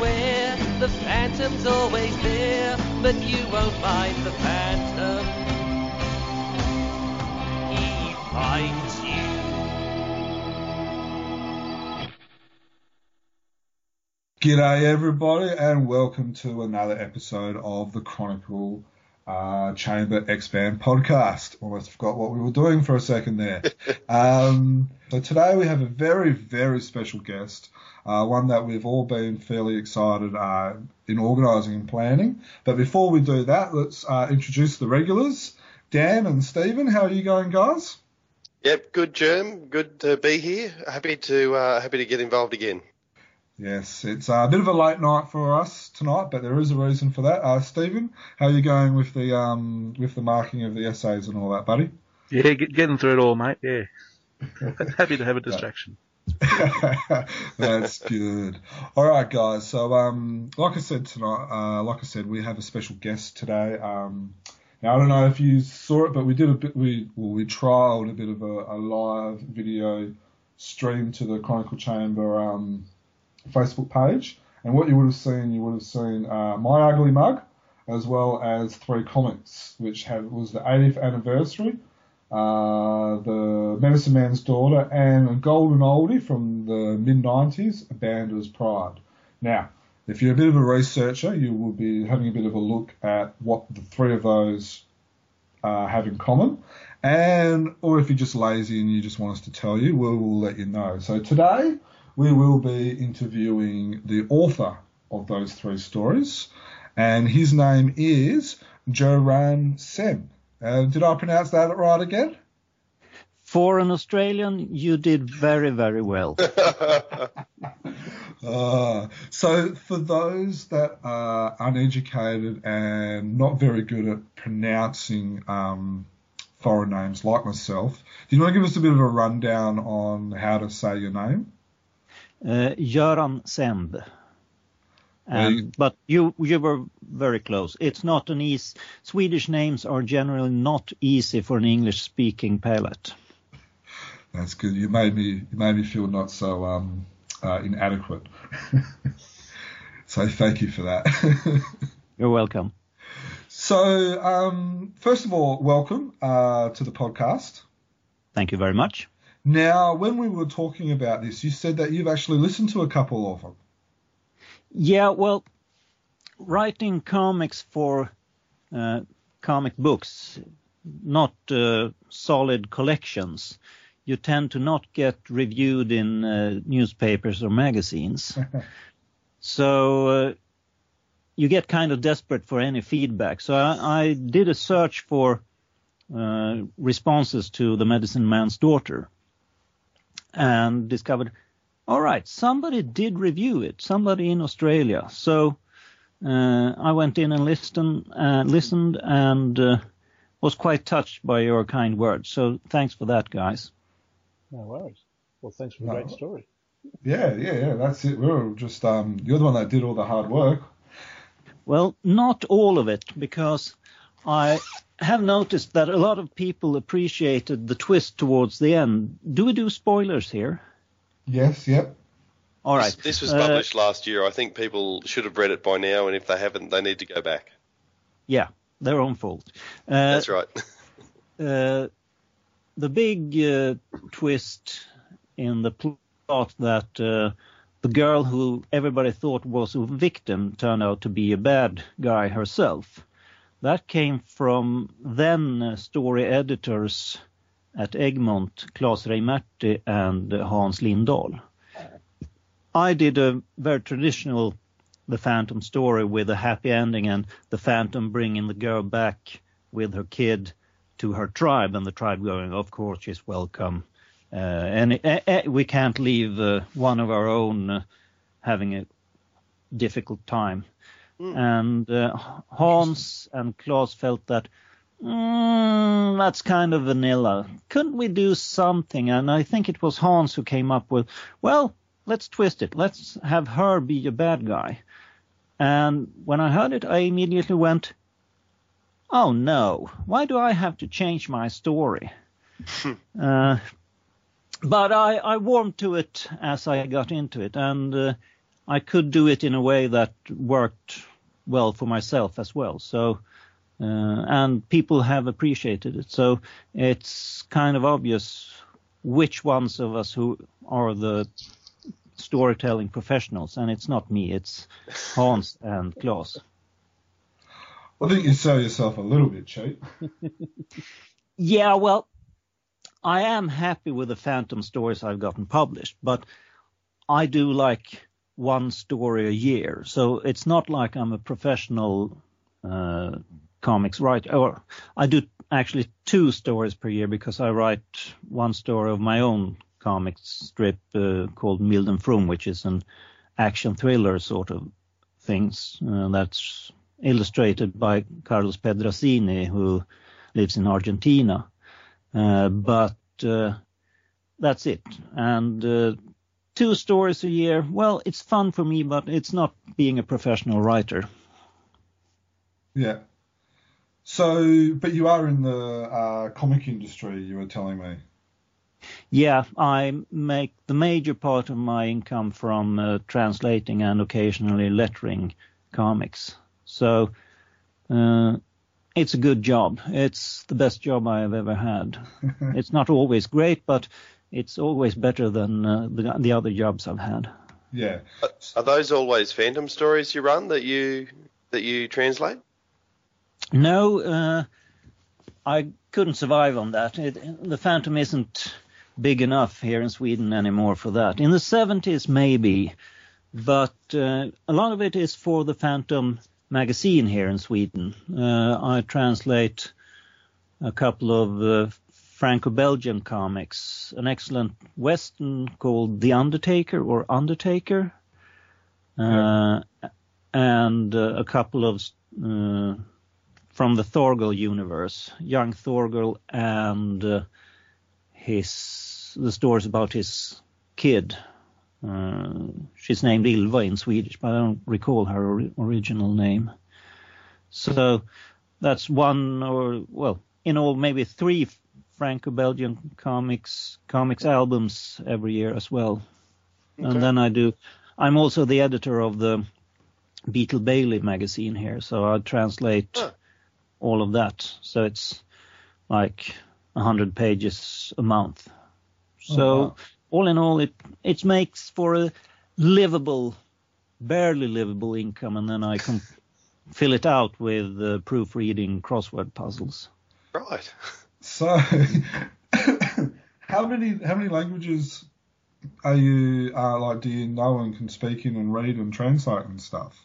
beware, the phantom's always there, but you won't find the phantom. He finds you. G'day, everybody, and welcome to another episode of the Chronicle uh, Chamber X Band podcast. Almost forgot what we were doing for a second there. um, so today we have a very, very special guest, uh, one that we've all been fairly excited uh, in organising and planning. But before we do that, let's uh, introduce the regulars. Dan and Stephen, how are you going, guys? Yep, good germ. Good to be here. Happy to uh, happy to get involved again. Yes, it's a bit of a late night for us tonight, but there is a reason for that. Uh, Stephen, how are you going with the um, with the marking of the essays and all that, buddy? Yeah, get, getting through it all, mate. Yeah, happy to have a distraction. That's good. All right, guys. So, um, like I said tonight, uh, like I said, we have a special guest today. Um, now I don't know if you saw it, but we did a bit. We well, we trialed a bit of a, a live video stream to the Chronicle Chamber um, Facebook page, and what you would have seen, you would have seen uh, my ugly mug, as well as three comics, which have was the 80th anniversary, uh, the Medicine Man's Daughter, and a golden oldie from the mid 90s, Bandar's Pride. Now, if you're a bit of a researcher, you will be having a bit of a look at what the three of those uh, have in common. And, or if you're just lazy and you just want us to tell you, we will let you know. So today, we will be interviewing the author of those three stories, and his name is Göran Semb. Uh, did I pronounce that right again? For an Australian, you did very, very well. Uh, so, for those that are uneducated and not very good at pronouncing um, foreign names like myself, do you want to give us a bit of a rundown on how to say your name? Uh, Göran Semb. Um, but you you were very close. It's not an easy. Swedish names are generally not easy for an English speaking palate. That's good. You made me you made me feel not so um, uh, inadequate. so thank you for that. You're welcome. so um, first of all, welcome uh, to the podcast. Thank you very much. Now, when we were talking about this, you said that you've actually listened to a couple of them. Yeah, well, writing comics for uh, comic books, not uh, solid collections, you tend to not get reviewed in uh, newspapers or magazines. so uh, you get kind of desperate for any feedback. So I, I did a search for uh, responses to The Medicine Man's Daughter and discovered all right, somebody did review it, somebody in Australia. So uh, I went in and listened, uh, listened, and uh, was quite touched by your kind words. So thanks for that, guys. No worries. Well, thanks for the No. great story. Yeah, yeah, yeah. That's it. We were just um, you're the one that did all the hard work. Well, not all of it, because I have noticed that a lot of people appreciated the twist towards the end. Do we do spoilers here? Yes, yep. All right. This, this was Uh, published last year. I think people should have read it by now, and if they haven't, they need to go back. yeah, their own fault. Uh, That's right. uh, the big uh, twist in the plot that uh, the girl who everybody thought was a victim turned out to be a bad guy herself. That came from then uh, story editors at Egmont, Claes Reimerthi and Hans Lindahl. I did a very traditional The Phantom story with a happy ending and the Phantom bringing the girl back with her kid to her tribe and the tribe going, of course, she's welcome. Uh, and uh, uh, we can't leave uh, one of our own uh, having a difficult time. and uh, Hans and Claes felt that mm, that's kind of vanilla. Couldn't we do something? And I think it was Hans who came up with, well, let's twist it. Let's have her be a bad guy. And when I heard it, I immediately went, oh no, why do I have to change my story? uh, but I, I warmed to it as I got into it, and uh, I could do it in a way that worked well for myself as well. So, uh, and people have appreciated it. So it's kind of obvious which ones of us who are the storytelling professionals, and it's not me, it's Hans and Claes. I think you sell yourself a little bit cheap. yeah, well, I am happy with the Phantom stories I've gotten published, but I do like one story a year. So it's not like I'm a professional uh, comics writer. Or I do actually two stories per year because I write one story of my own comic strip uh, called Milden From, which is an action thriller sort of things uh, that's illustrated by Carlos Pedrazzini, who lives in Argentina. Uh, but uh, that's it. And uh, two stories a year, well, it's fun for me, but it's not being a professional writer. Yeah. So, but you are in the uh, comic industry, you were telling me. Yeah, I make the major part of my income from uh, translating and occasionally lettering comics. So uh, it's a good job. It's the best job I have ever had. it's not always great, but it's always better than uh, the, the other jobs I've had. Yeah. Are those always Phantom stories you run that you that you translate? No, uh, I couldn't survive on that. It, the Phantom isn't big enough here in Sweden anymore for that. In the 70s, maybe, but uh, a lot of it is for the Phantom magazine here in Sweden. Uh, I translate a couple of uh, Franco-Belgian comics, an excellent western called The Undertaker or Undertaker, uh, and uh, a couple of uh, from the Thorgal universe, young Thorgal and uh, his the stories about his kid uh, she's named Ylva in Swedish, but I don't recall her or- original name. So that's one or well, in all maybe three Franco-Belgian comics comics albums every year as well. Okay. And then I do. I'm also the editor of the Beetle Bailey magazine here, so I translate huh. All of that. So it's like a hundred pages a month. So oh, wow all in all, it it makes for a livable, barely livable income, and then I can fill it out with uh, proofreading crossword puzzles. Right. So, how many how many languages are you uh, like? Do you know and can speak in and read and translate and stuff?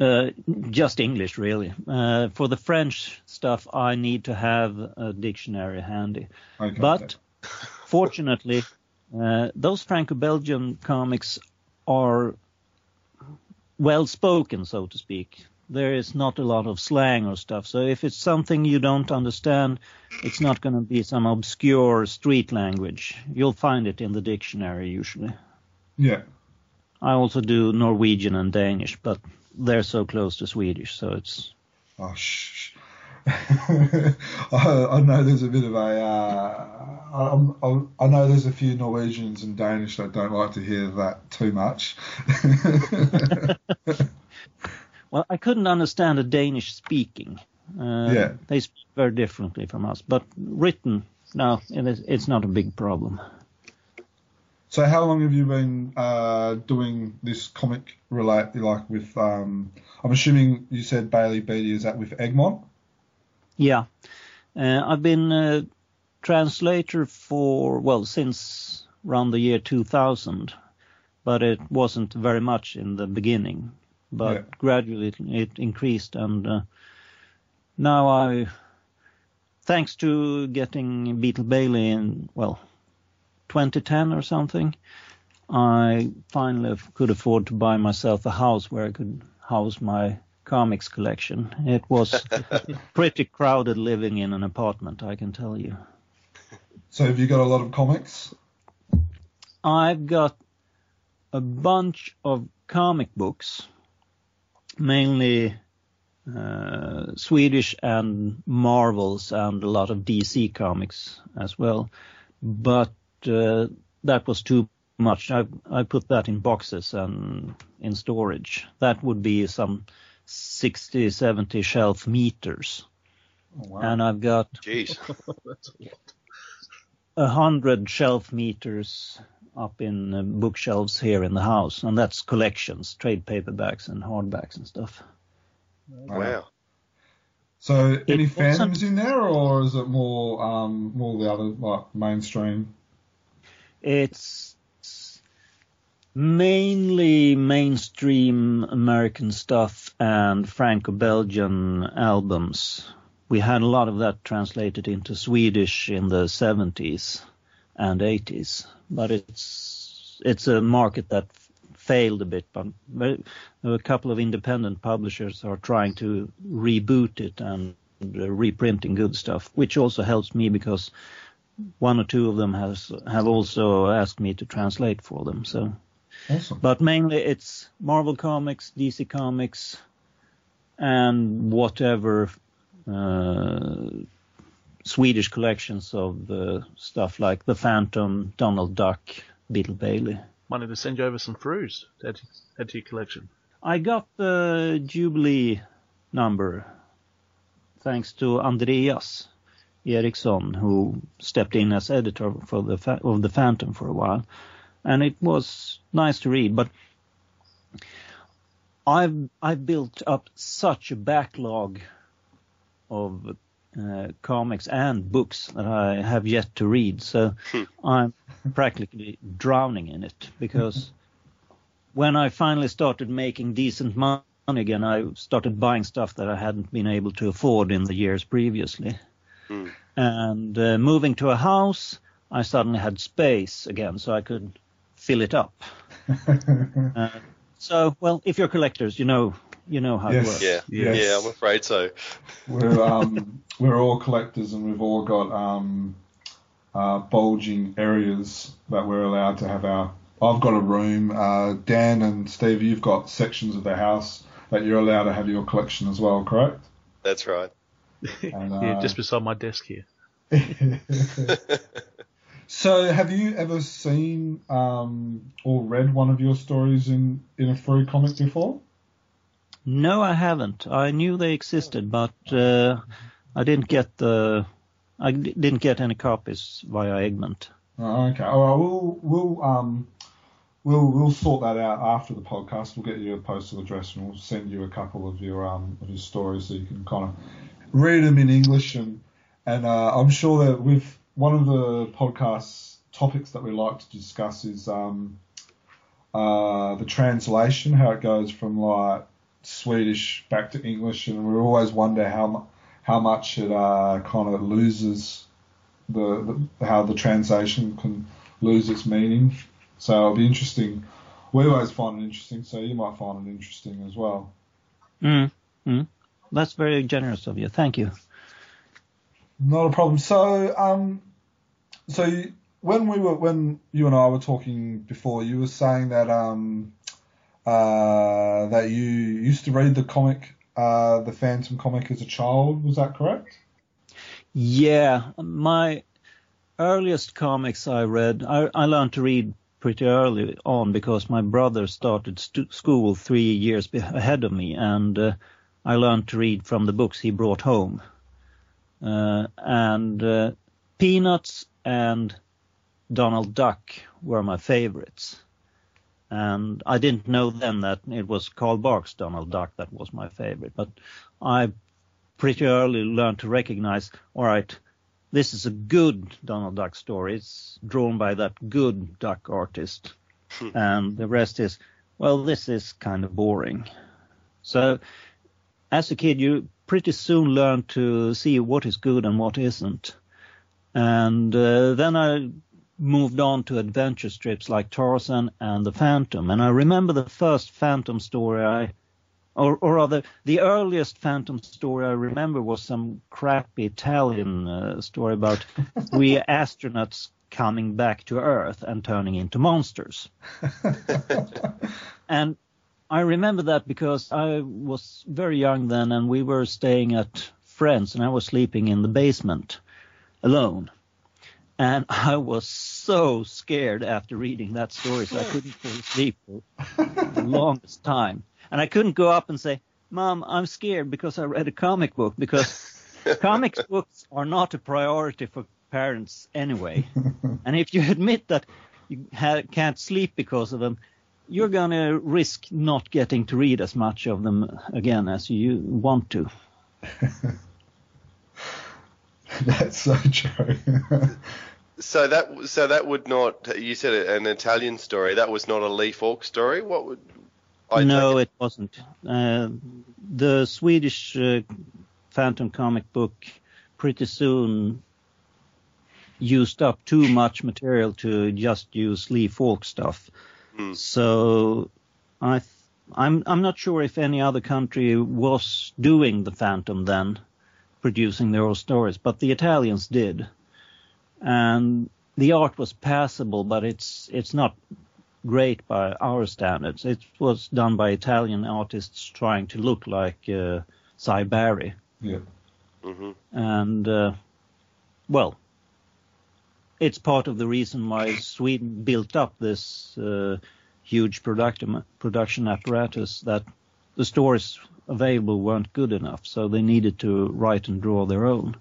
Uh, just English, really. Uh, for the French stuff, I need to have a dictionary handy. But fortunately, uh, those Franco-Belgian comics are well spoken, so to speak. There is not a lot of slang or stuff. So if it's something you don't understand, it's not going to be some obscure street language. You'll find it in the dictionary usually. Yeah. I also do Norwegian and Danish, but they're so close to Swedish, so it's. Oh, shh. I, I, know there's a bit of a. Uh, I, I know there's a few Norwegians and Danish that don't like to hear that too much. well, I couldn't understand a Danish speaking. Uh, yeah. They speak very differently from us, but written, no, it is, it's not a big problem. So, how long have you been uh, doing this comic relate like with? Um, I'm assuming you said Bailey Beatty. Is that with Egmont? Yeah. Uh, I've been a translator for, well, since around the year 2000, but it wasn't very much in the beginning. But yeah. gradually it, it, increased, and uh, now I, thanks to getting Beetle Bailey in, well, 2010 or something, I finally could afford to buy myself a house where I could house my comics collection. It was pretty crowded living in an apartment, I can tell you. So have you got a lot of comics? I've got a bunch of comic books, mainly uh, Swedish and Marvels and a lot of DC comics as well. But that was too much. I, I put that in boxes and in storage. That would be some 60, 70 shelf meters. Oh, wow. And I've got Jeez. A hundred shelf meters up in uh, bookshelves here in the house, and that's collections, trade paperbacks and hardbacks and stuff. Wow. So any wasn't- phantoms in there, or is it more um, more the other like mainstream? It's mainly mainstream American stuff and Franco-Belgian albums. We had a lot of that translated into Swedish in the 70s and 80s, but it's it's a market that failed a bit. But a couple of independent publishers are trying to reboot it and uh, reprinting good stuff, which also helps me because one or two of them has have also asked me to translate for them. So, Awesome. but mainly it's Marvel Comics, DC Comics, and whatever uh, Swedish collections of uh, stuff like the Phantom, Donald Duck, Beetle Bailey. Wanted to send you over some fruits to add to, add to your collection. I got the Jubilee number thanks to Andreas Eriksson, who stepped in as editor for the fa- of the Phantom for a while, and it was nice to read. But I've I've built up such a backlog of uh, comics and books that I have yet to read, so I'm practically drowning in it because when I finally started making decent money again, I started buying stuff that I hadn't been able to afford in the years previously. Hmm. And uh, moving to a house, I suddenly had space again, so I could fill it up. Uh, so, well, if you're collectors, you know, you know how Yes. it works. Yeah. Yes. Yeah, I'm afraid so. we're um, we're all collectors, and we've all got um, uh, bulging areas that we're allowed to have our. I've got a room. Uh, Dan and Steve, you've got sections of the house that you're allowed to have your collection as well, correct? That's right. And, yeah, uh, just beside my desk here. so, have you ever seen um, or read one of your stories in, in a free comic before? No, I haven't. I knew they existed, but uh, I didn't get the. I d- didn't get any copies via Egmont. Oh, okay. All right. We'll we'll um we'll we'll sort that out after the podcast. We'll get you a postal address and we'll send you a couple of your um of your stories so you can kind of read them in English and and uh, I'm sure that with one of the podcast topics that we like to discuss is um uh the translation, how it goes from like Swedish back to English, and we always wonder how how much it uh kind of loses the, the how the translation can lose its meaning. So it'll be interesting. We always find it interesting, so you might find it interesting as well. Mm. Mm. That's very generous of you. Thank you. Not a problem. So um, so when we were when you and I were talking before, you were saying that um uh that you used to read the comic uh the Phantom comic as a child. Was that correct? Yeah, my earliest comics I read, I, I learned to read pretty early on because my brother started stu- school three years ahead of me, and uh, I learned to read from the books he brought home. Uh, and uh, Peanuts and Donald Duck were my favorites. And I didn't know then that it was Carl Barks Donald Duck that was my favorite, but I pretty early learned to recognize, all right, this is a good Donald Duck story. It's drawn by that good duck artist. and the rest is, well, this is kind of boring. So as a kid, you pretty soon learn to see what is good and what isn't. And uh, then I moved on to adventure strips like Tarzan and the Phantom. And I remember the first Phantom story I or, or rather, the earliest Phantom story I remember was some crappy Italian uh, story about we astronauts coming back to Earth and turning into monsters. and I remember that because I was very young then, and we were staying at friends, and I was sleeping in the basement alone. And I was so scared after reading that story, so I couldn't fall asleep for the longest time. And I couldn't go up and say, Mom, I'm scared because I read a comic book, because comic books are not a priority for parents anyway. and if you admit that you ha- can't sleep because of them, you're going to risk not getting to read as much of them again as you want to. That's so true. So that so that would not. You said an Italian story. That was not a Lee Falk story. What would? I no, take it wasn't. Uh, the Swedish uh, Phantom comic book pretty soon used up too much material to just use Lee Falk stuff. Hmm. So I, th- I'm I'm not sure if any other country was doing the Phantom then, producing their own stories, but the Italians did, and the art was passable, but it's it's not great by our standards. It was done by Italian artists trying to look like uh, Cy Barry, yeah. hmm and uh, well, it's part of the reason why Sweden built up this uh, huge production production apparatus that the stores available weren't good enough, so they needed to write and draw their own.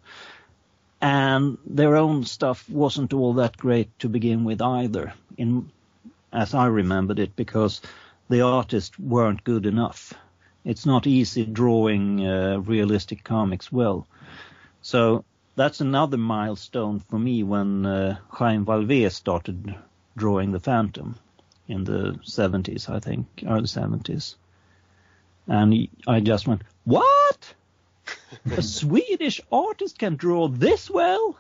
And their own stuff wasn't all that great to begin with either, in as I remembered it, because the artists weren't good enough. It's not easy drawing uh, realistic comics well. So that's another milestone for me when uh, Chaim started drawing the Phantom in the 70s, I think, early 70s. And he, I just went, what? A Swedish artist can draw this well?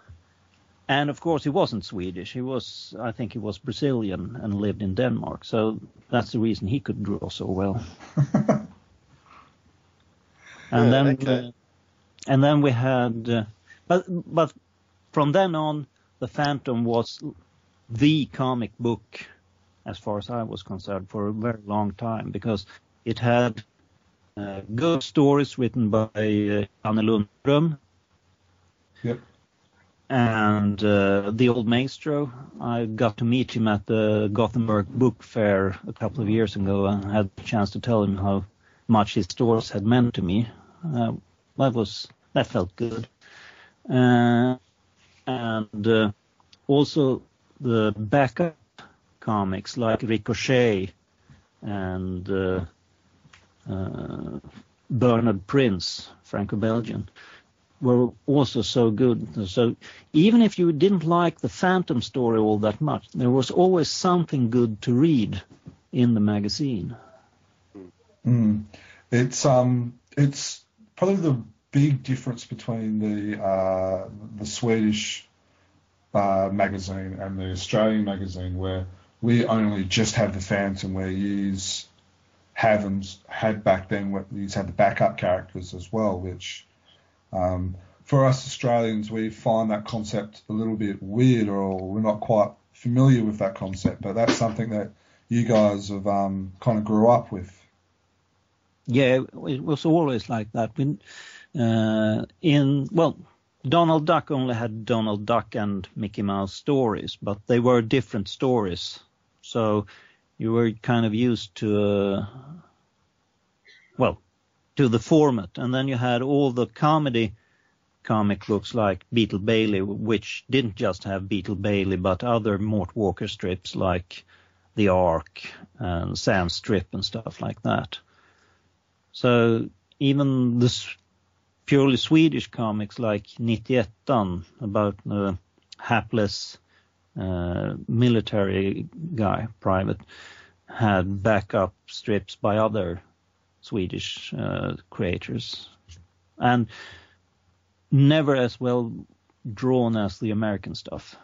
And of course, he wasn't Swedish. He was, I think, he was Brazilian and lived in Denmark. So that's the reason he could draw so well. and Yeah, then, okay. uh, and then we had, uh, but but from then on, the Phantom was the comic book, as far as I was concerned, for a very long time because it had uh, good stories written by uh, Anne Yep. and uh, the old maestro. I got to meet him at the Gothenburg Book Fair a couple of years ago and had the chance to tell him how much his stories had meant to me. Uh, that was that felt good. Uh, and uh, also the backup comics like Ric Hochet and uh, uh, Bernard Prince, Franco-Belgian, were also so good. So even if you didn't like the Phantom story all that much, there was always something good to read in the magazine. Mm. It's um, it's probably the big difference between the uh, the Swedish uh, magazine and the Australian magazine, where we only just have the Phantom, where you have had back then. where You had the backup characters as well, which um, for us Australians we find that concept a little bit weird, or we're not quite familiar with that concept. But that's something that you guys have um, kind of grew up with. Yeah, it was always like that. When, in well, Donald Duck only had Donald Duck and Mickey Mouse stories, but they were different stories. So you were kind of used to, uh, well, to the format, and then you had all the comedy comic books like Beetle Bailey, which didn't just have Beetle Bailey, but other Mort Walker strips like The Ark and Sam Strip and stuff like that. So even the s- purely Swedish comics like 91 about a hapless uh, military guy, private, had backup strips by other Swedish uh, creators, and never as well drawn as the American stuff.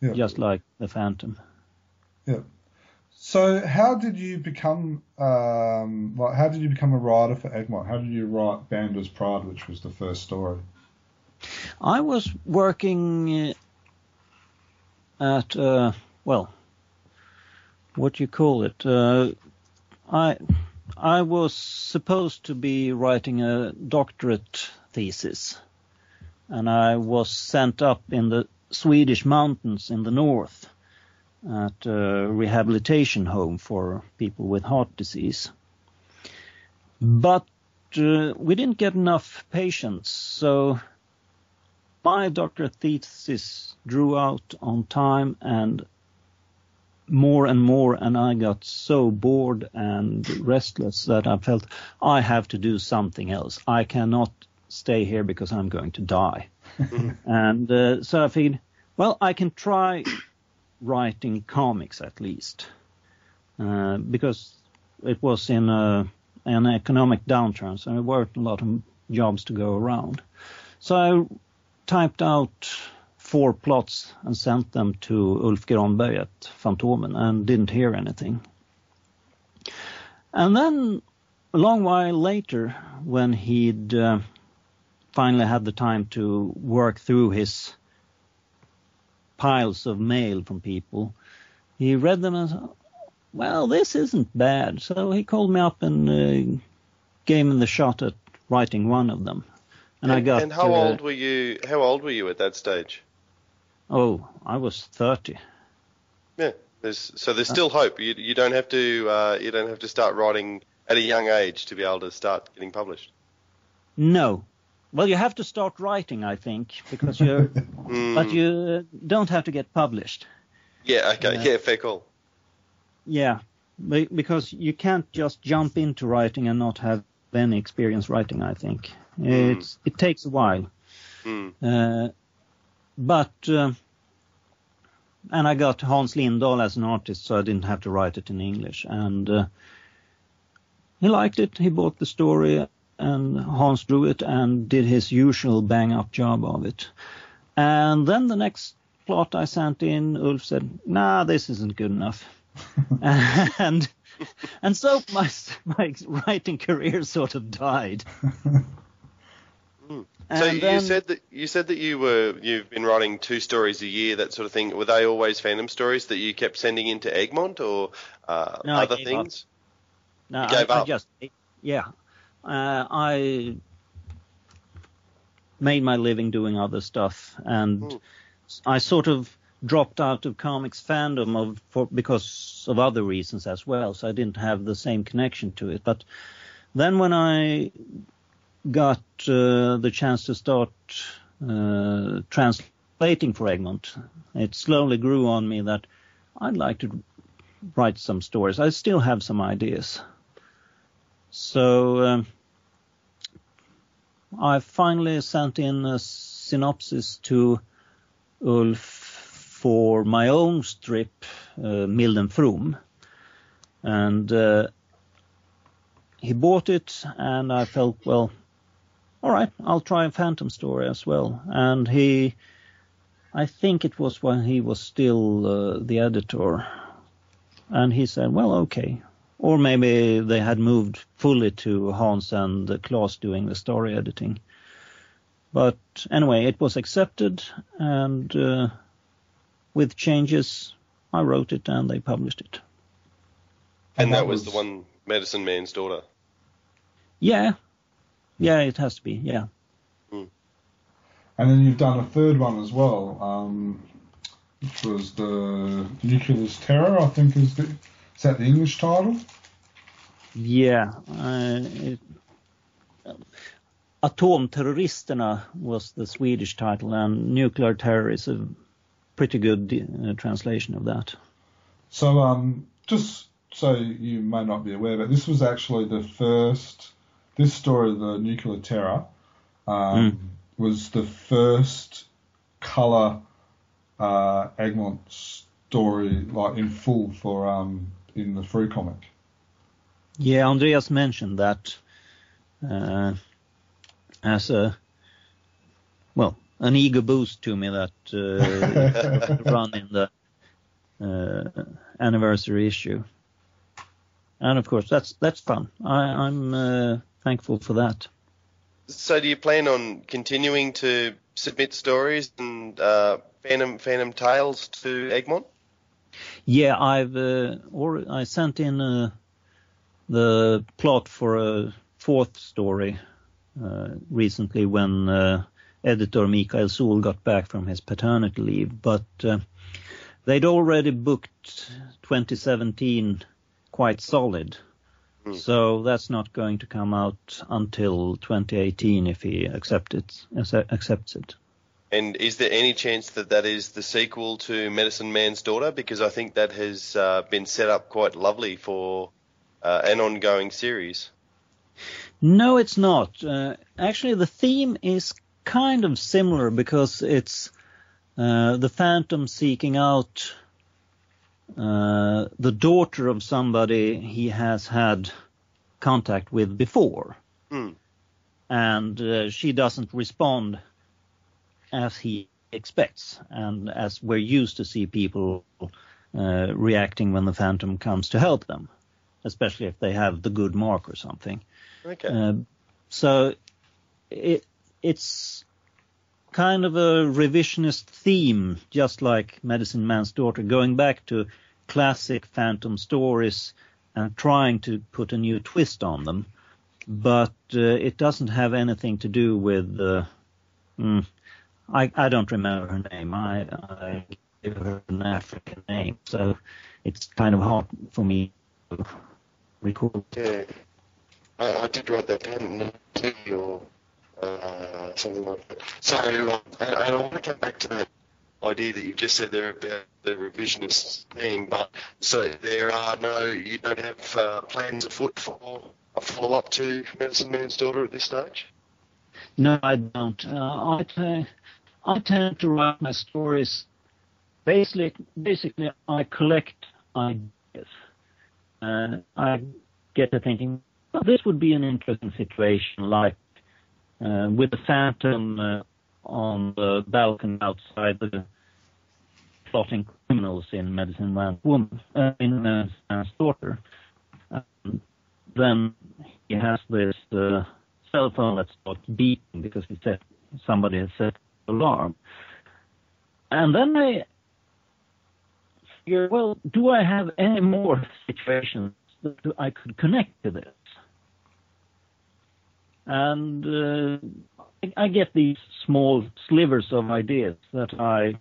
Yeah. Just like the Phantom. Yeah. So, how did you become um, like? How did you become a writer for Egmont? How did you write Bandar's Pride, which was the first story? I was working at uh, well, what do you call it? Uh, I I was supposed to be writing a doctorate thesis, and I was sent up in the Swedish mountains in the north at a rehabilitation home for people with heart disease. But uh, we didn't get enough patients, so my doctorate thesis drew out on time and more and more, and I got so bored and restless that I felt I have to do something else. I cannot stay here because I'm going to die. and uh, so I figured, well, I can try writing comics at least, uh, because it was in a, an economic downturn, so there weren't a lot of jobs to go around. So I typed out four plots and sent them to Ulf Granberg at Fantomen and didn't hear anything. And then a long while later, when he'd uh, finally had the time to work through his piles of mail from people, he read them and said, well, this isn't bad. So he called me up and uh, gave me the shot at writing one of them. And, and I got. And how uh, old were you? How old were you at that stage? Oh, I was thirty. Yeah, there's so there's still hope. You you don't have to uh, you don't have to start writing at a young age to be able to start getting published. No, well, you have to start writing, I think, because you, mm. but you don't have to get published. Yeah. Okay. Uh, yeah. Fair call. Yeah, because you can't just jump into writing and not have any experience writing. I think mm. it's it takes a while. Mm. Uh, but uh, and I got Hans Lindahl as an artist, so I didn't have to write it in English, and uh, he liked it. He bought the story, and Hans drew it and did his usual bang up job of it. And then the next plot I sent in, Ulf said, "Nah, this isn't good enough," and and so my my writing career sort of died. Hmm. So you, then, said that you said that you were you've been writing two stories a year, that sort of thing. Were they always fandom stories that you kept sending into Egmont or uh, no, other things? Up. No, I, I, just yeah, uh, I made my living doing other stuff, and mm. I sort of dropped out of comics fandom of for because of other reasons as well. So I didn't have the same connection to it. But then when I got uh, the chance to start uh, translating for Egmont, it slowly grew on me that I'd like to write some stories. I still have some ideas. So um, I finally sent in a synopsis to Ulf for my own strip, uh, Milden From, and uh, he bought it, and I felt, well, all right, I'll try a Phantom story as well. And he, I think it was when he was still uh, the editor, and he said, well, okay, or maybe they had moved fully to Hans and Claes doing the story editing. But anyway, it was accepted, and uh, with changes, I wrote it and they published it. And, and that, that was, was the one, Medicine Man's Daughter. Yeah, yeah, it has to be. Yeah. Mm. And then you've done a third one as well, um, which was the Nucleus Terror, I think is the is that the English title? Yeah. Uh, it, Atomterroristerna was the Swedish title, and Nuclear Terror is a pretty good uh, translation of that. So, um, just so you may not be aware, but this was actually the first. This story, the Nuclear Terror, um, mm. was the first color uh, Egmont story, like in full for um, in the free comic. Yeah, Andreas mentioned that uh, as a well an ego boost to me that uh, run in the uh, anniversary issue. and of course that's that's fun. I, am uh, thankful for that. So, do you plan on continuing to submit stories and uh, Phantom Phantom Tales to Egmont? Yeah, I've uh, or I sent in uh, the plot for a fourth story uh, recently when uh, editor Mikael Sol got back from his paternity leave, but uh, they'd already booked 2017 quite solid. Mm. So that's not going to come out until 2018 if he accept it, accepts it. And is there any chance that that is the sequel to Medicine Man's Daughter? Because I think that has uh, been set up quite lovely for uh, an ongoing series. No, it's not. Uh, actually, the theme is kind of similar because it's uh, the Phantom seeking out uh, the daughter of somebody he has had contact with before. Mm. And uh, she doesn't respond as he expects, and as we're used to see people uh, reacting when the Phantom comes to help them, especially if they have the good mark or something. Okay. Uh, so it it's kind of a revisionist theme, just like Medicine Man's Daughter, going back to classic Phantom stories and trying to put a new twist on them. But uh, it doesn't have anything to do with. Uh, mm, I, I don't remember her name. I, I gave her an African name, so it's kind of hard for me to recall. Yeah. I, I did write that down or uh, something like that. So, um, and, and I want to come back to that idea that you just said there about the revisionist thing, but so there are no, you don't have uh, plans afoot for a follow up to Medicine Man's Daughter at this stage? No, I don't. Uh, I, I tend to write my stories. Basically, basically, I collect ideas. Uh, I get to thinking, this would be an interesting situation, like uh, with the Phantom uh, on the balcony outside the plotting criminals in Medicine Man's Woman, uh, in Man's Daughter. Um, then he has this uh, cell phone that starts beeping because he said somebody has set alarm. And then I figure, well, do I have any more situations that I could connect to this? and uh, I get these small slivers of ideas that I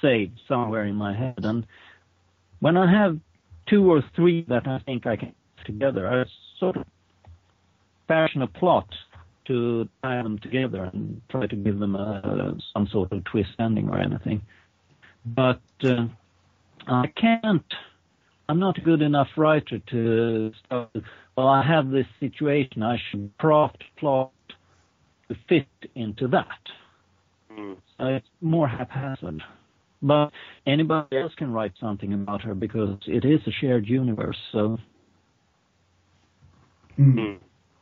save somewhere in my head, and when I have two or three that I think I can together, I sort of fashion a plot to tie them together and try to give them a, some sort of twist ending or anything. But uh, I can't. I'm not a good enough writer to start well, I have this situation, I should craft plot to fit into that. Mm. So it's more haphazard. But anybody else can write something about her because it is a shared universe. So. Mm.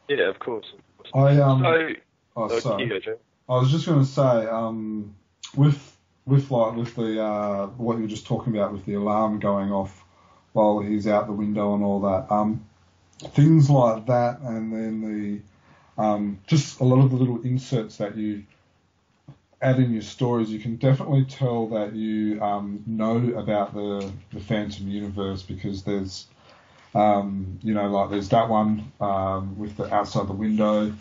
Yeah, of course. I um. So, oh, sorry. I was just going to say um, with with like with the uh, what you were just talking about with the alarm going off while he's out the window and all that. Um, things like that, and then the um, just a lot of the little inserts that you add in your stories, you can definitely tell that you um, know about the the Phantom universe because there's um, you know like there's that one um, with the outside the window,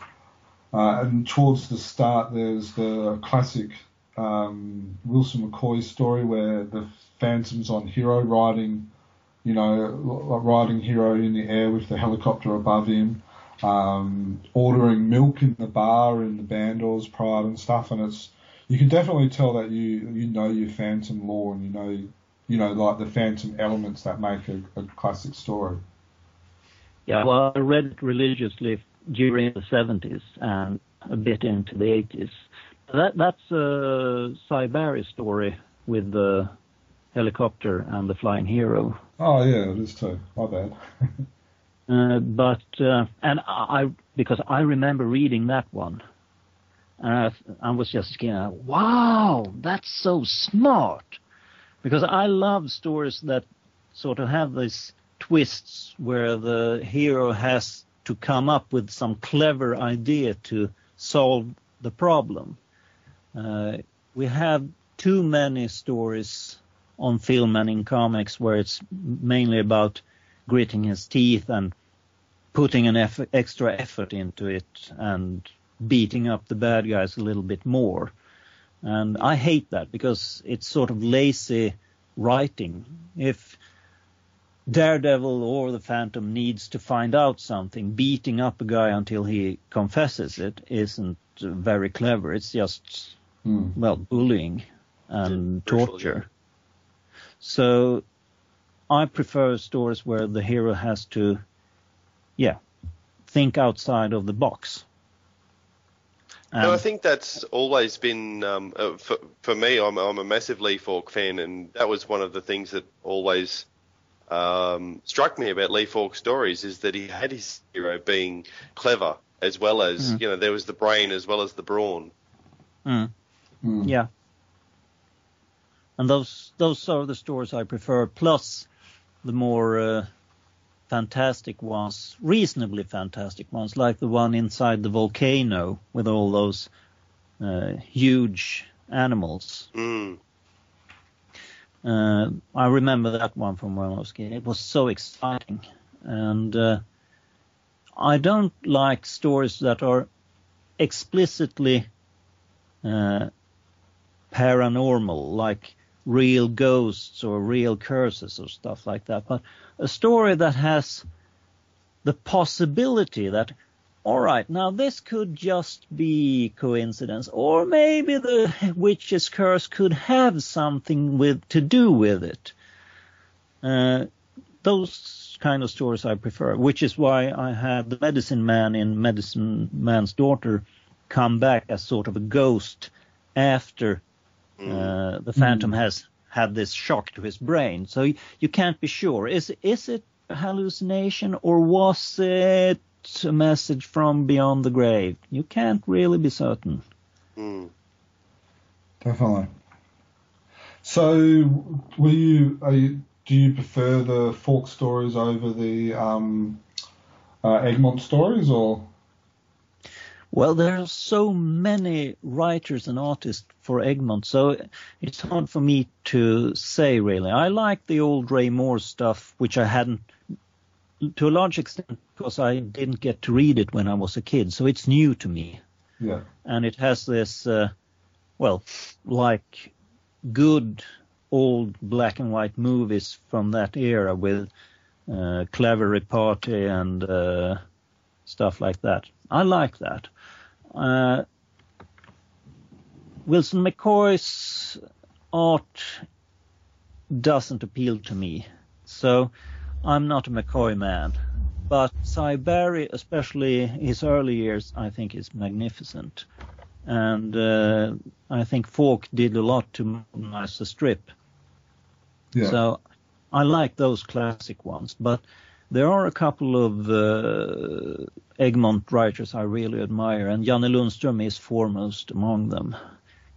uh, and towards the start there's the classic um, Wilson McCoy story where the Phantom's on hero riding you know, riding Hero in the air with the helicopter above him, um, ordering milk in the bar in the Bandar's Pride and stuff, and it's you can definitely tell that you you know your Phantom lore and you know you know like the Phantom elements that make a, a classic story. Yeah, well, I read it religiously during the 70s and a bit into the 80s. That that's a Barry story with the helicopter and the flying hero. Oh yeah, it is too. My bad. uh, but uh, and I because I remember reading that one, and I, I was just you know, wow, that's so smart. Because I love stories that sort of have these twists where the hero has to come up with some clever idea to solve the problem. Uh, we have too many stories on film and in comics where it's mainly about gritting his teeth and putting an effort, extra effort into it and beating up the bad guys a little bit more. And I hate that because it's sort of lazy writing. If Daredevil or the Phantom needs to find out something, beating up a guy until he confesses it isn't very clever. It's just, mm. well, bullying and torture. So I prefer stories where the hero has to, yeah, think outside of the box. No, I think that's always been um, uh, for for me. I'm I'm a massive Lee Falk fan, and that was one of the things that always um, struck me about Lee Falk's stories is that he had his hero being clever as well as mm. you know there was the brain as well as the brawn. Mm. Mm. Yeah, and those those are the stories I prefer. Plus the more uh, fantastic ones, reasonably fantastic ones, like the one inside the volcano with all those uh, huge animals. Mm. Uh, I remember that one from when I was a kid. It was so exciting, and uh, I don't like stories that are explicitly uh, paranormal, like real ghosts or real curses or stuff like that, but a story that has the possibility that all right, now this could just be coincidence, or maybe the witch's curse could have something with to do with it. Uh, those kind of stories I prefer, which is why I had the medicine man in Medicine Man's Daughter come back as sort of a ghost after uh, mm. the Phantom mm. has had this shock to his brain. So you, you can't be sure. Is is it a hallucination or was it a message from beyond the grave. You can't really be certain. Mm. Definitely. So, will you, you, do you prefer the Falk stories over the um, uh, Egmont stories, or? Well, there are so many writers and artists for Egmont, so it's hard for me to say really. I like the old Ray Moore stuff, which I hadn't to a large extent because I didn't get to read it when I was a kid, so it's new to me. Yeah. And it has this, uh, well, like good old black and white movies from that era with uh, clever repartee and uh, stuff like that. I like that. Uh, Wilson McCoy's art doesn't appeal to me. So I'm not a McCoy man, but Sy Barry, especially his early years, I think is magnificent. And uh, I think Falk did a lot to modernize the strip. Yeah. So I like those classic ones, but there are a couple of uh, Egmont writers I really admire, and Janne Lundström is foremost among them.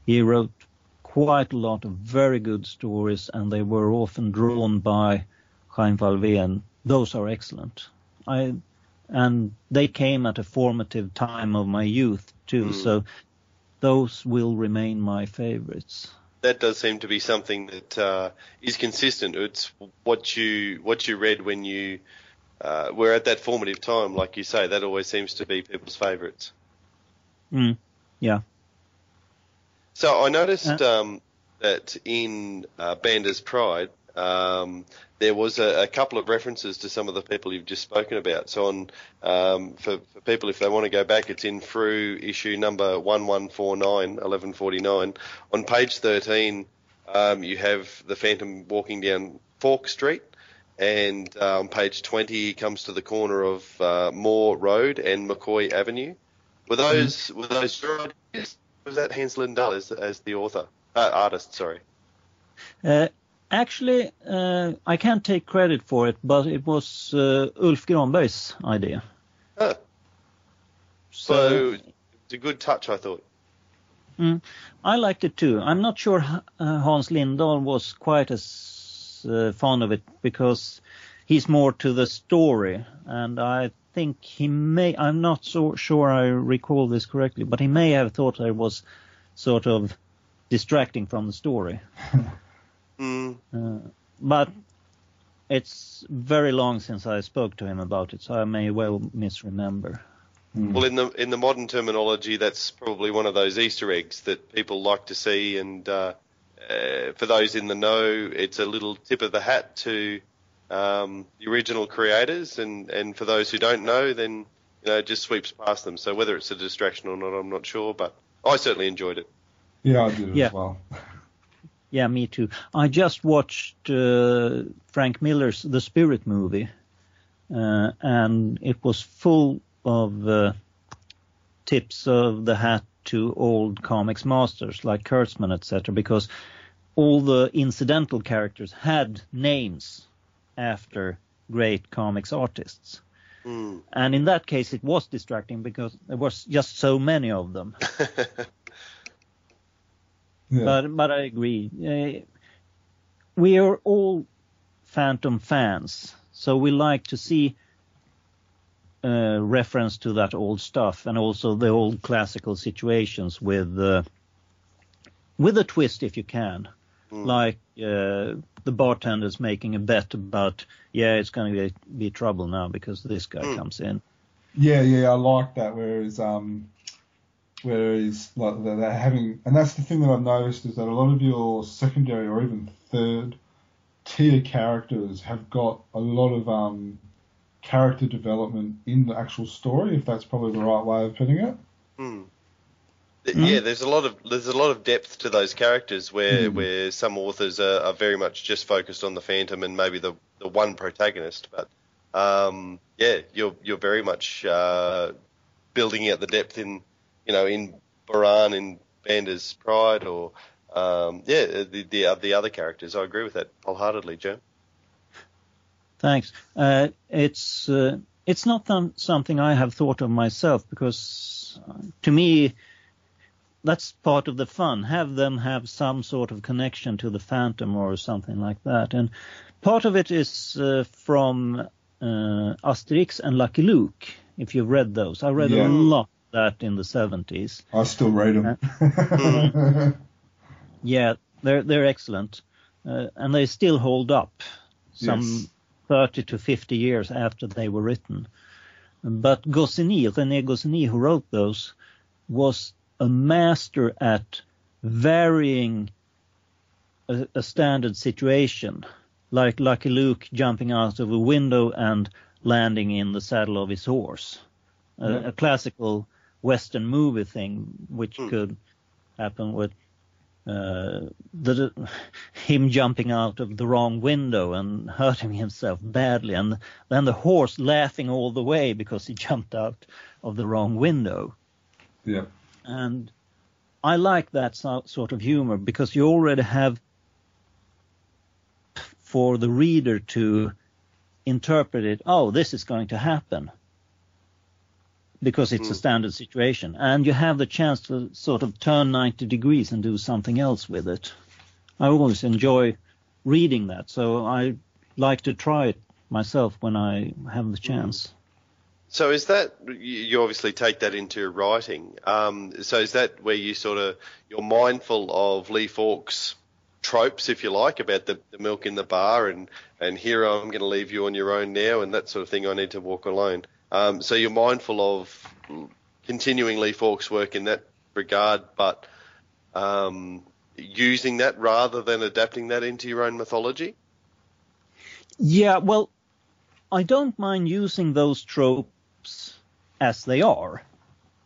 He wrote quite a lot of very good stories, and they were often drawn by Jaime Vallvé, those are excellent. I and they came at a formative time of my youth too, mm. so those will remain my favorites. That does seem to be something that uh, is consistent. It's what you what you read when you uh, were at that formative time, like you say. That always seems to be people's favorites. Mm. Yeah. So I noticed uh, um, that in uh, Bandar's Pride, um, there was a, a, couple of references to some of the people you've just spoken about. So, on um, for, for, people, if they want to go back, it's in through issue number 1149, 1149. On page 13, um, you have the Phantom walking down Falk Street. And uh, on page 20, he comes to the corner of uh, Moore Road and McCoy Avenue. Were those mm-hmm. were those your ideas? Was that Hans Lindahl as, as the author, uh, artist? Sorry. Uh, Actually, uh, I can't take credit for it, but it was uh, Ulf Granberg's idea. Huh. So, so, it's a good touch, I thought. Mm, I liked it too. I'm not sure uh, Hans Lindahl was quite as uh, fond of it because he's more to the story, and I think he may. I'm not so sure I recall this correctly, but he may have thought I was sort of distracting from the story. mm. uh, but it's very long since I spoke to him about it, so I may well misremember. Mm. Well, in the in the modern terminology, that's probably one of those Easter eggs that people like to see, and uh, uh, for those in the know, it's a little tip of the hat to um, the original creators, and, and for those who don't know, then you know it just sweeps past them. So whether it's a distraction or not, I'm not sure, but I certainly enjoyed it. Yeah, I did yeah. as well. Yeah, me too. I just watched uh, Frank Miller's The Spirit movie, uh, and it was full of uh, tips of the hat to old comics masters like Kurtzman, etc. Because all the incidental characters had names after great comics artists. Mm. And in that case, it was distracting because there was just so many of them. yeah. But but I agree. Uh, we are all Phantom fans, so we like to see uh, reference to that old stuff and also the old classical situations with uh, with a twist if you can, mm. like uh, the bartender's making a bet about yeah it's going to be, be trouble now because this guy mm. comes in. Yeah, yeah, I like that. Whereas um, whereas like they're having, and that's the thing that I've noticed is that a lot of your secondary or even third tier characters have got a lot of um character development in the actual story, if that's probably the right way of putting it. Mm. Yeah, there's a lot of there's a lot of depth to those characters where mm. where some authors are, are, very much just focused on the Phantom and maybe the the one protagonist, but um, yeah, you're you're very much uh, building out the depth in you know in Baran in Bandar's Pride or um, yeah the, the the other characters. I agree with that wholeheartedly, Joe. Thanks. Uh, it's uh, it's not th- something I have thought of myself because uh, to me that's part of the fun. Have them have some sort of connection to the Phantom or something like that. And part of it is uh, from uh, Asterix and Lucky Luke. If you've read those, I read yeah. a lot that in the 70s. I still read them. Uh, yeah, they're they're excellent, and they still hold up. Some yes 30 to 50 years after they were written. But Goscinny, René Goscinny, who wrote those, was a master at varying a, a, standard situation, like Lucky Luke jumping out of a window and landing in the saddle of his horse. Yeah. A, a, classical Western movie thing, which mm. could happen with uh, the, him jumping out of the wrong window and hurting himself badly, and then the horse laughing all the way because he jumped out of the wrong window. Yeah. And I like that so, sort of humor because you already have for the reader to interpret it, oh, this is going to happen because it's mm. a standard situation. And you have the chance to sort of turn 90 degrees and do something else with it. I always enjoy reading that, so I like to try it myself when I have the hmm. chance. So is that you obviously take that into writing? Um, so is that where you sort of you're mindful of Lee Falk's tropes, if you like, about the, the milk in the bar and and here I'm going to leave you on your own now and that sort of thing. I need to walk alone. Um, so you're mindful of continuing Lee Falk's work in that regard, but um, using that rather than adapting that into your own mythology? Yeah, well, I don't mind using those tropes as they are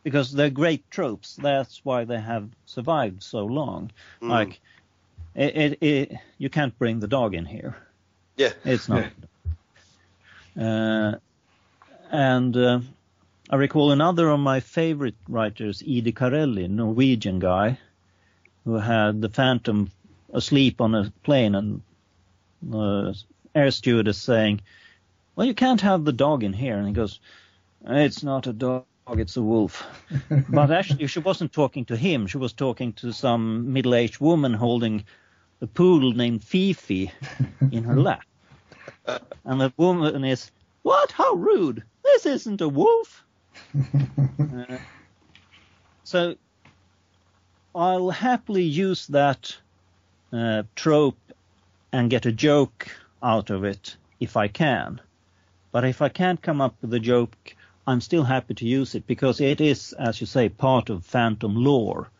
because they're great tropes. That's why they have survived so long. Mm. Like, it, it, it, you can't bring the dog in here. Yeah, it's not. Uh, and uh, I recall another of my favorite writers, Ide Carelli, Norwegian guy, who had the Phantom asleep on a plane and the air stewardess saying, well, you can't have the dog in here. And he goes, it's not a dog, it's a wolf. but actually, she wasn't talking to him. She was talking to some middle-aged woman holding a poodle named Fifi in her lap. and the woman is, "What? How rude! This isn't a wolf." uh, so I'll happily use that uh, trope and get a joke out of it if I can. But if I can't come up with a joke, I'm still happy to use it because it is, as you say, part of Phantom lore.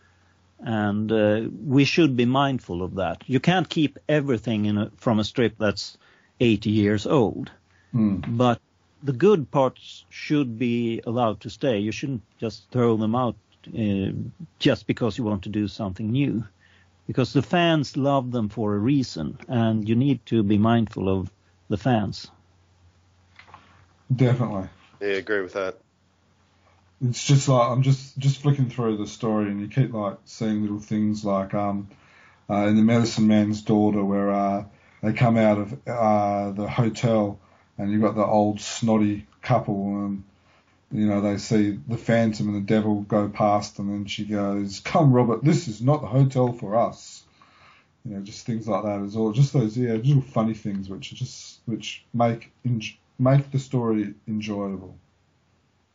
And uh, we should be mindful of that. You can't keep everything a, from a strip that's 80 years old. Mm. But the good parts should be allowed to stay. You shouldn't just throw them out uh, just because you want to do something new. Because the fans love them for a reason, and you need to be mindful of the fans. Definitely. Yeah, I agree with that. It's just like I'm just just flicking through the story, and you keep like seeing little things like um, uh, in the Medicine Man's Daughter, where uh, they come out of uh, the hotel, and you've got the old snotty couple, and you know they see the Phantom and the Devil go past, and then she goes, "Come, Robert, this is not the hotel for us." You know, just things like that as well. Just those yeah, little funny things which just which make make the story enjoyable.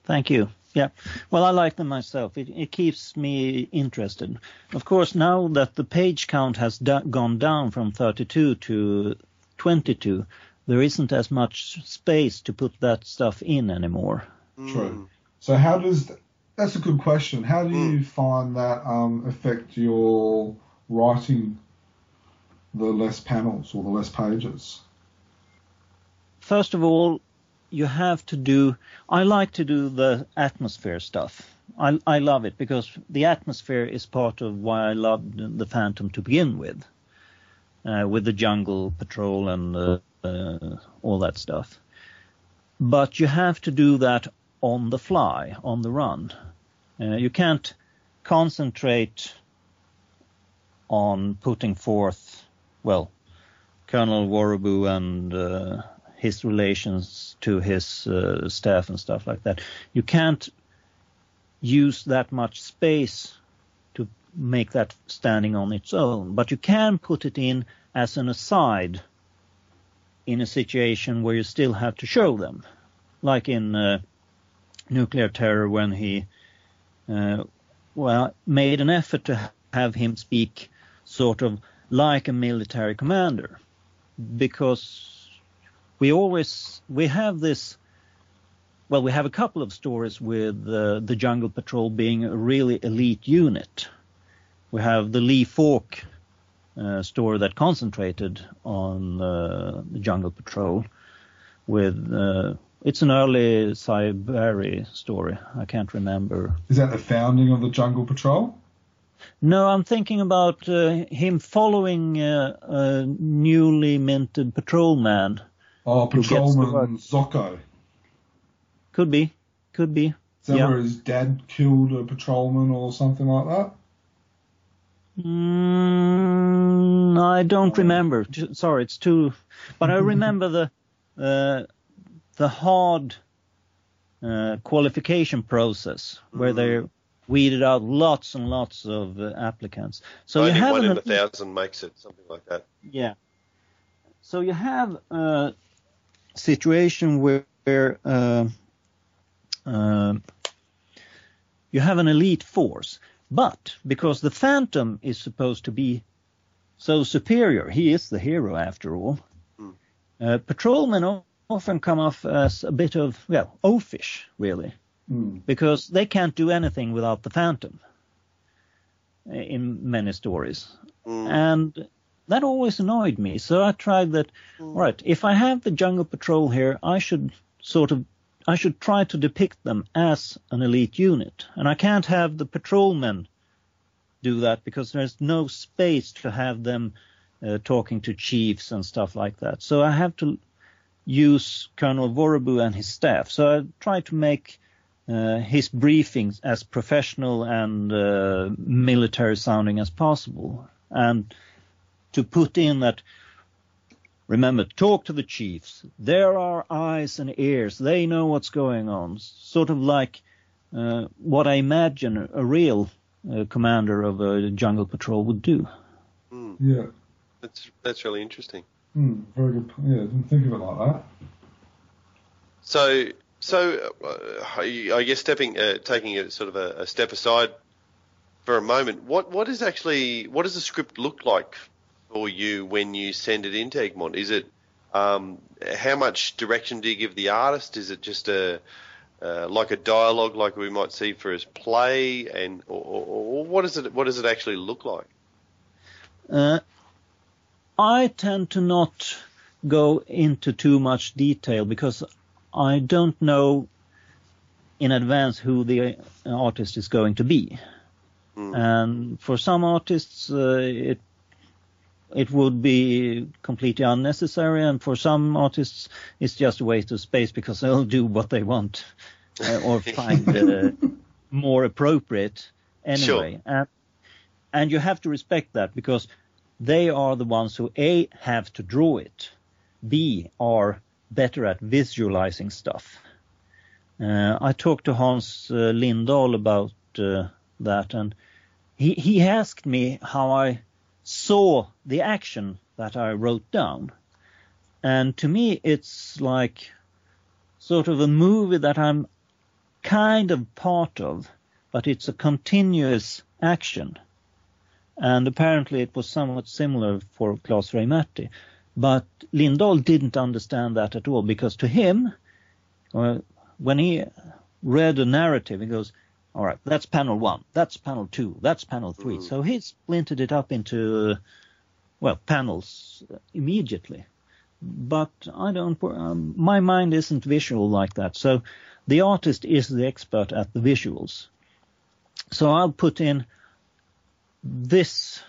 Thank you. Yeah. Well, I like them myself. It, it keeps me interested. Of course, now that the page count has da- gone down from 32 to 22, there isn't as much space to put that stuff in anymore. True. So how does that's a good question. How do you mm. find that um, affect your writing the less panels or the less pages? first of all, you have to do. I like to do the atmosphere stuff. I, I love it because the atmosphere is part of why I loved the Phantom to begin with, uh, with the jungle patrol and uh, uh, all that stuff. But you have to do that on the fly, on the run. Uh, you can't concentrate on putting forth, well, Colonel Worubu and uh, his relations to his uh, staff and stuff like that. You can't use that much space to make that standing on its own, but you can put it in as an aside in a situation where you still have to show them, like in uh, Nuclear Terror when he uh, well made an effort to have him speak sort of like a military commander. Because we always we have this well we have a couple of stories with uh, the jungle patrol being a really elite unit. We have the lee falk uh, story that concentrated on uh, the jungle patrol with uh, it's an early Sy story. I can't remember. Is that the founding of the Jungle Patrol? No, I'm thinking about uh, him following uh, a newly minted patrolman Oh, Patrolman Zocco. Could be. Could be. Is that yeah. where his dad killed a patrolman or something like that? Mm, I don't remember. Sorry, it's too. But I remember the uh, the hard uh, qualification process where they weeded out lots and lots of uh, applicants. So Only you have one in a thousand makes it something like that. Yeah. So you have a situation where uh, uh, you have an elite force, but because the Phantom is supposed to be so superior, he is the hero after all. Mm. Uh, patrolmen often come off as a bit of well oafish, really, mm. because they can't do anything without the Phantom. In many stories, mm. and that always annoyed me. So I tried that. Mm. Right, if I have the jungle patrol here, I should sort of I should try to depict them as an elite unit, and I can't have the patrolmen do that because there's no space to have them uh, talking to chiefs and stuff like that. So I have to use Colonel Worubu and his staff. So I try to make uh, his briefings as professional and uh, military sounding as possible. And to put in that remember talk to the chiefs there are eyes and ears they know what's going on sort of like uh, what i imagine a real uh, commander of a jungle patrol would do mm. yeah that's that's really interesting Hmm, very good. Yeah, I didn't think of it like that. So, so uh, I guess stepping, uh, taking a sort of a, a, step aside for a moment, what what is actually what does the script look like for you when you send it into Egmont? Is it um, how much direction do you give the artist? Is it just a uh, like a dialogue, like we might see for his play, and or, or, or what does it what does it actually look like? Uh, I tend to not go into too much detail because I don't know in advance who the artist is going to be. Mm. And for some artists, uh, it it would be completely unnecessary, and for some artists, it's just a waste of space because they'll do what they want uh, or find uh, more appropriate anyway. Sure. And, and you have to respect that because they are the ones who A, have to draw it, B, are better at visualizing stuff. Uh, I talked to Hans uh, Lindahl about uh, that, and he, he asked me how I saw the action that I wrote down. And to me, it's like sort of a movie that I'm kind of part of, but it's a continuous action. And apparently it was somewhat similar for Claes Reimerthi. But Lindahl didn't understand that at all because to him, when he read a narrative, he goes, all right, that's panel one, that's panel two, that's panel 3 mm. So he splintered it up into, well, panels immediately. But I don't, um, my mind isn't visual like that. So the artist is the expert at the visuals. So I'll put in this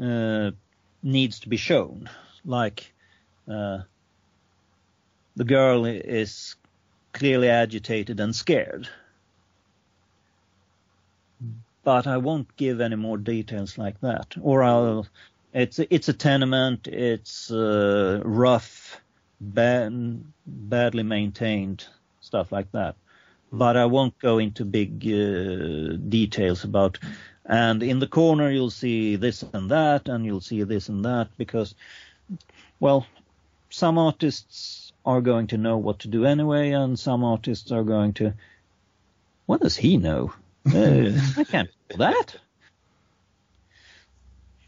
uh, needs to be shown, like uh, the girl is clearly agitated and scared but I won't give any more details like that. Or I'll, it's it's a tenement, it's uh, rough, bad, badly maintained stuff like that. But I won't go into big uh, details about. And in the corner you'll see this and that, and you'll see this and that because, well, some artists are going to know what to do anyway, and some artists are going to. What does he know? Uh, I can't do that.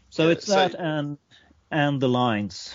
So yeah, it's so, that and and the lines,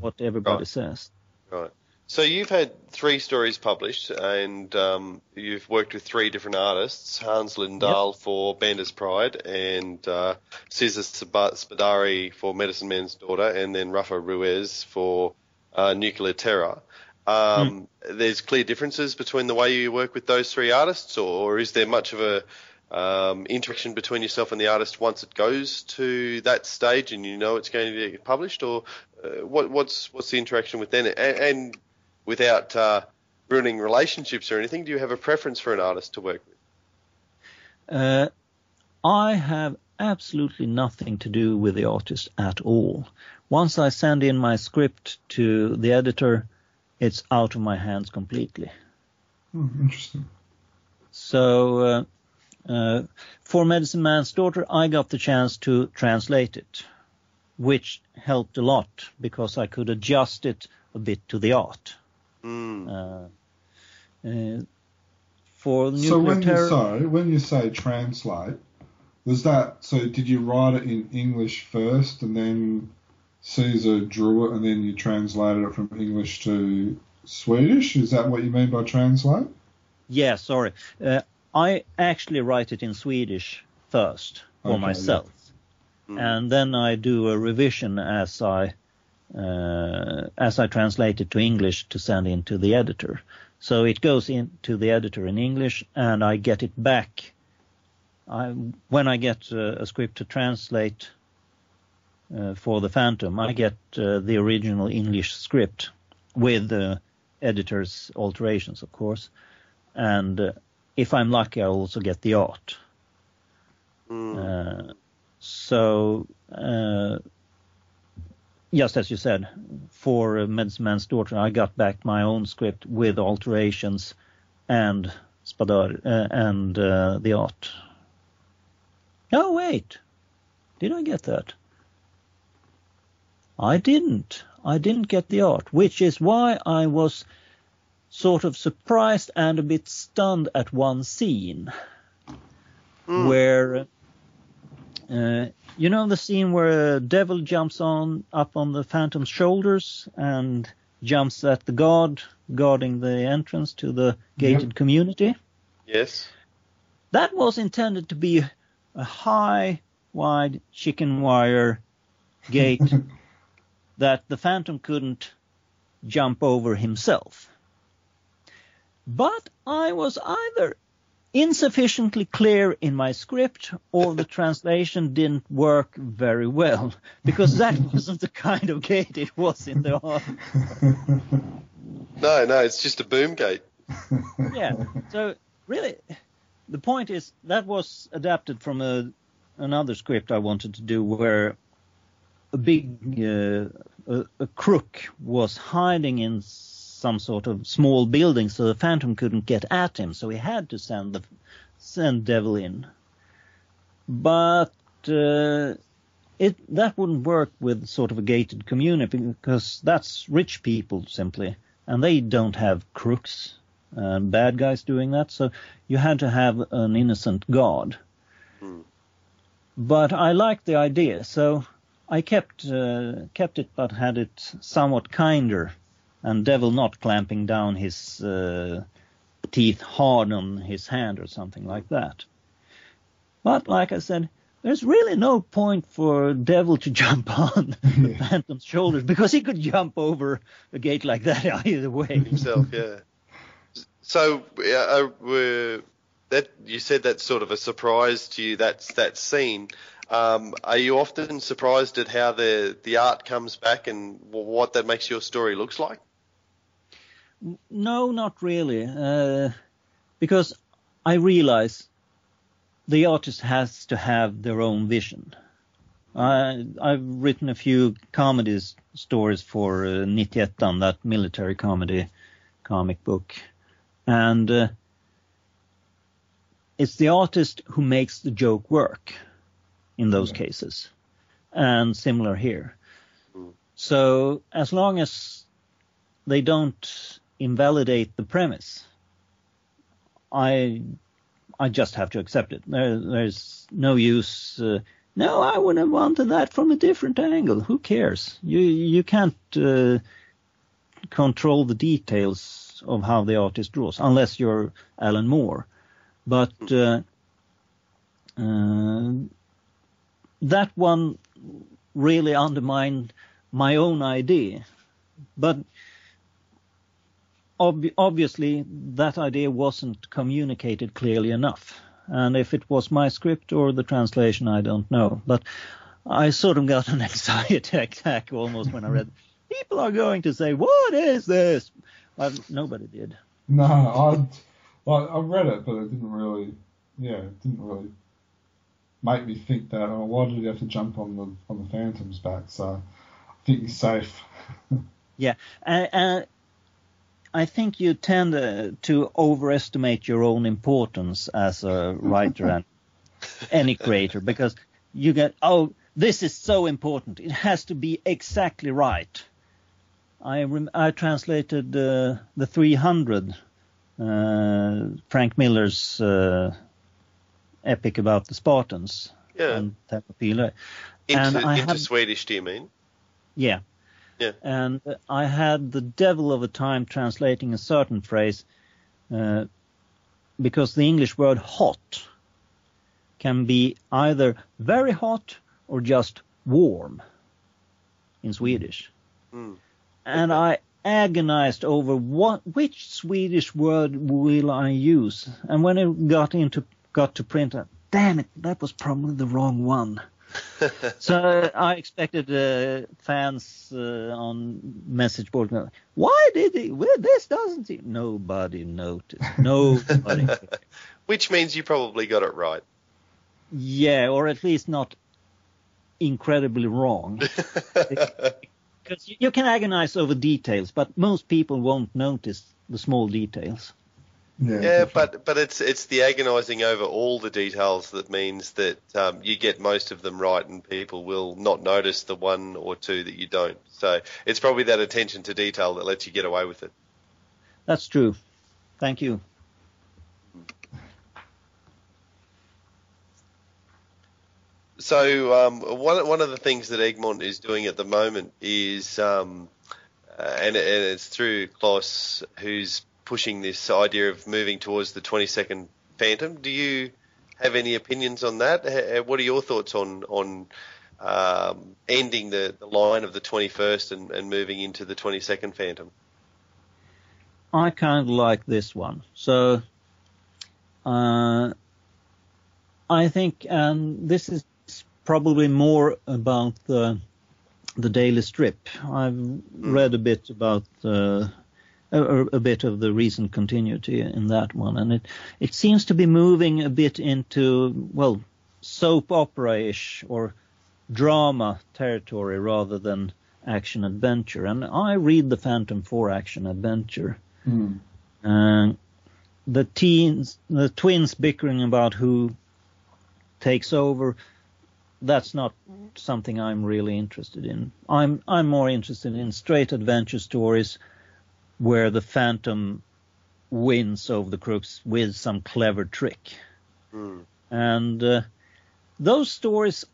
what everybody right. says. Right. So you've had three stories published, and um, you've worked with three different artists: Hans Lindahl yep. for Bandar's Pride, and uh, Cesar Spadari for Medicine Man's Daughter, and then Rafa Ruiz for uh, Nuclear Terror. Um, mm. There's clear differences between the way you work with those three artists, or, or is there much of a um, interaction between yourself and the artist once it goes to that stage and you know it's going to be published, or uh, what, what's what's the interaction with them? And, and without uh, ruining relationships or anything, do you have a preference for an artist to work with? Uh, I have absolutely nothing to do with the artist at all. Once I send in my script to the editor, it's out of my hands completely. Oh, interesting. So uh, uh, for Medicine Man's Daughter, I got the chance to translate it, which helped a lot because I could adjust it a bit to the art. Mm. Uh, for so when you say when you say translate, was that so? Did you write it in English first and then Cesar drew it and then you translated it from English to Swedish. Is that what you mean by translate? Yeah, sorry. Uh, I actually write it in Swedish first for okay, myself, yeah. mm. and then I do a revision as I uh, as I translate it to English to send in to the editor. So it goes into the editor in English, and I get it back. I, when I get uh, a script to translate for the Phantom, I get uh, the original English script with the editor's alterations, of course, and uh, if I'm lucky, I'll also get the art. Mm. so, just as you said, for Medicine Man's Daughter, I got back my own script with alterations and Spadar uh, and uh, the art. Oh wait, did I get that? I didn't. I didn't get the art, which is why I was sort of surprised and a bit stunned at one scene mm. where uh, you know the scene where a Devil jumps on up on the Phantom's shoulders and jumps at the guard guarding the entrance to the gated yep. community. Yes. That was intended to be a high, wide chicken wire gate that the Phantom couldn't jump over himself. But I was either insufficiently clear in my script or the translation didn't work very well because that wasn't the kind of gate it was in the art. No, no, it's just a boom gate. yeah. So really, the point is that was adapted from a another script I wanted to do where a big uh, a, a crook was hiding in some sort of small building, so the Phantom couldn't get at him. So he had to send the send Devil in. But uh, it that wouldn't work with sort of a gated community because that's rich people simply, and they don't have crooks and bad guys doing that. So you had to have an innocent god. Hmm. But I liked the idea, so I kept uh, kept it, but had it somewhat kinder and Devil not clamping down his uh, teeth hard on his hand or something like that. But like I said, there's really no point for Devil to jump on the Phantom's shoulders because he could jump over a gate like that either way. Himself, yeah. So, uh, that you said that's sort of a surprise to you. That's that scene. Um, are you often surprised at how the the art comes back and what that makes your story looks like? No, not really, uh, because I realize the artist has to have their own vision. I, I've written a few comedy stories for uh, that military comedy comic book, and uh, it's the artist who makes the joke work in those yeah. cases, and similar here. Hmm. So as long as they don't invalidate the premise, I I just have to accept it. There, there's no use. Uh, no, I would have wanted that from a different angle. Who cares? You you can't uh, control the details of how the artist draws unless you're Alan Moore. But uh, uh that one really undermined my own idea. But ob- obviously that idea wasn't communicated clearly enough. And if it was my script or the translation, I don't know. But I sort of got an anxiety attack almost when I read. People are going to say, "What is this?" Well, nobody did. No, I, I read it, but it didn't really, yeah, it didn't really make me think that. Oh, why did he have to jump on the on the Phantom's back? So I think he's safe. yeah, and, and I think you tend uh, to overestimate your own importance as a writer and any creator because you get, oh, this is so important. It has to be exactly right. I, rem- I translated uh, the 300, uh, Frank Miller's uh, epic about the Spartans. Yeah. And Into, and into had, Swedish, do you mean? Yeah. Yeah. And I had the devil of a time translating a certain phrase uh, because the English word hot can be either very hot or just warm in Swedish. Mm. And I agonized over what which Swedish word will I use. And when it got into got to print, damn it, that was probably the wrong one. so I expected uh, fans uh, on message board. Why did he? Well, this doesn't. He? Nobody noticed. Nobody. Which means you probably got it right. Yeah, or at least not incredibly wrong. Because you can agonize over details, but most people won't notice the small details. Yeah, yeah but but it's it's the agonising over all the details that means that um, you get most of them right, and people will not notice the one or two that you don't. So it's probably that attention to detail that lets you get away with it. That's true. Thank you. So um, one one of the things that Egmont is doing at the moment is, um, uh, and, and, it's through Claes, who's pushing this idea of moving towards the 22nd Phantom. Do you have any opinions on that? What are your thoughts on on um, ending the, the line of the 21st and, and moving into the 22nd Phantom? I kind of like this one. So uh, I think, and this is probably more about the the daily strip. I've mm. read a bit about uh, a, a, bit of the recent continuity in that one, and it it seems to be moving a bit into well soap opera-ish or drama territory rather than action adventure. And I read the Phantom for action adventure. Mm. Uh, the teens, the twins bickering about who takes over that's not something I'm really interested in. I'm I'm more interested in straight adventure stories where the Phantom wins over the crooks with some clever trick. Mm. And uh, those stories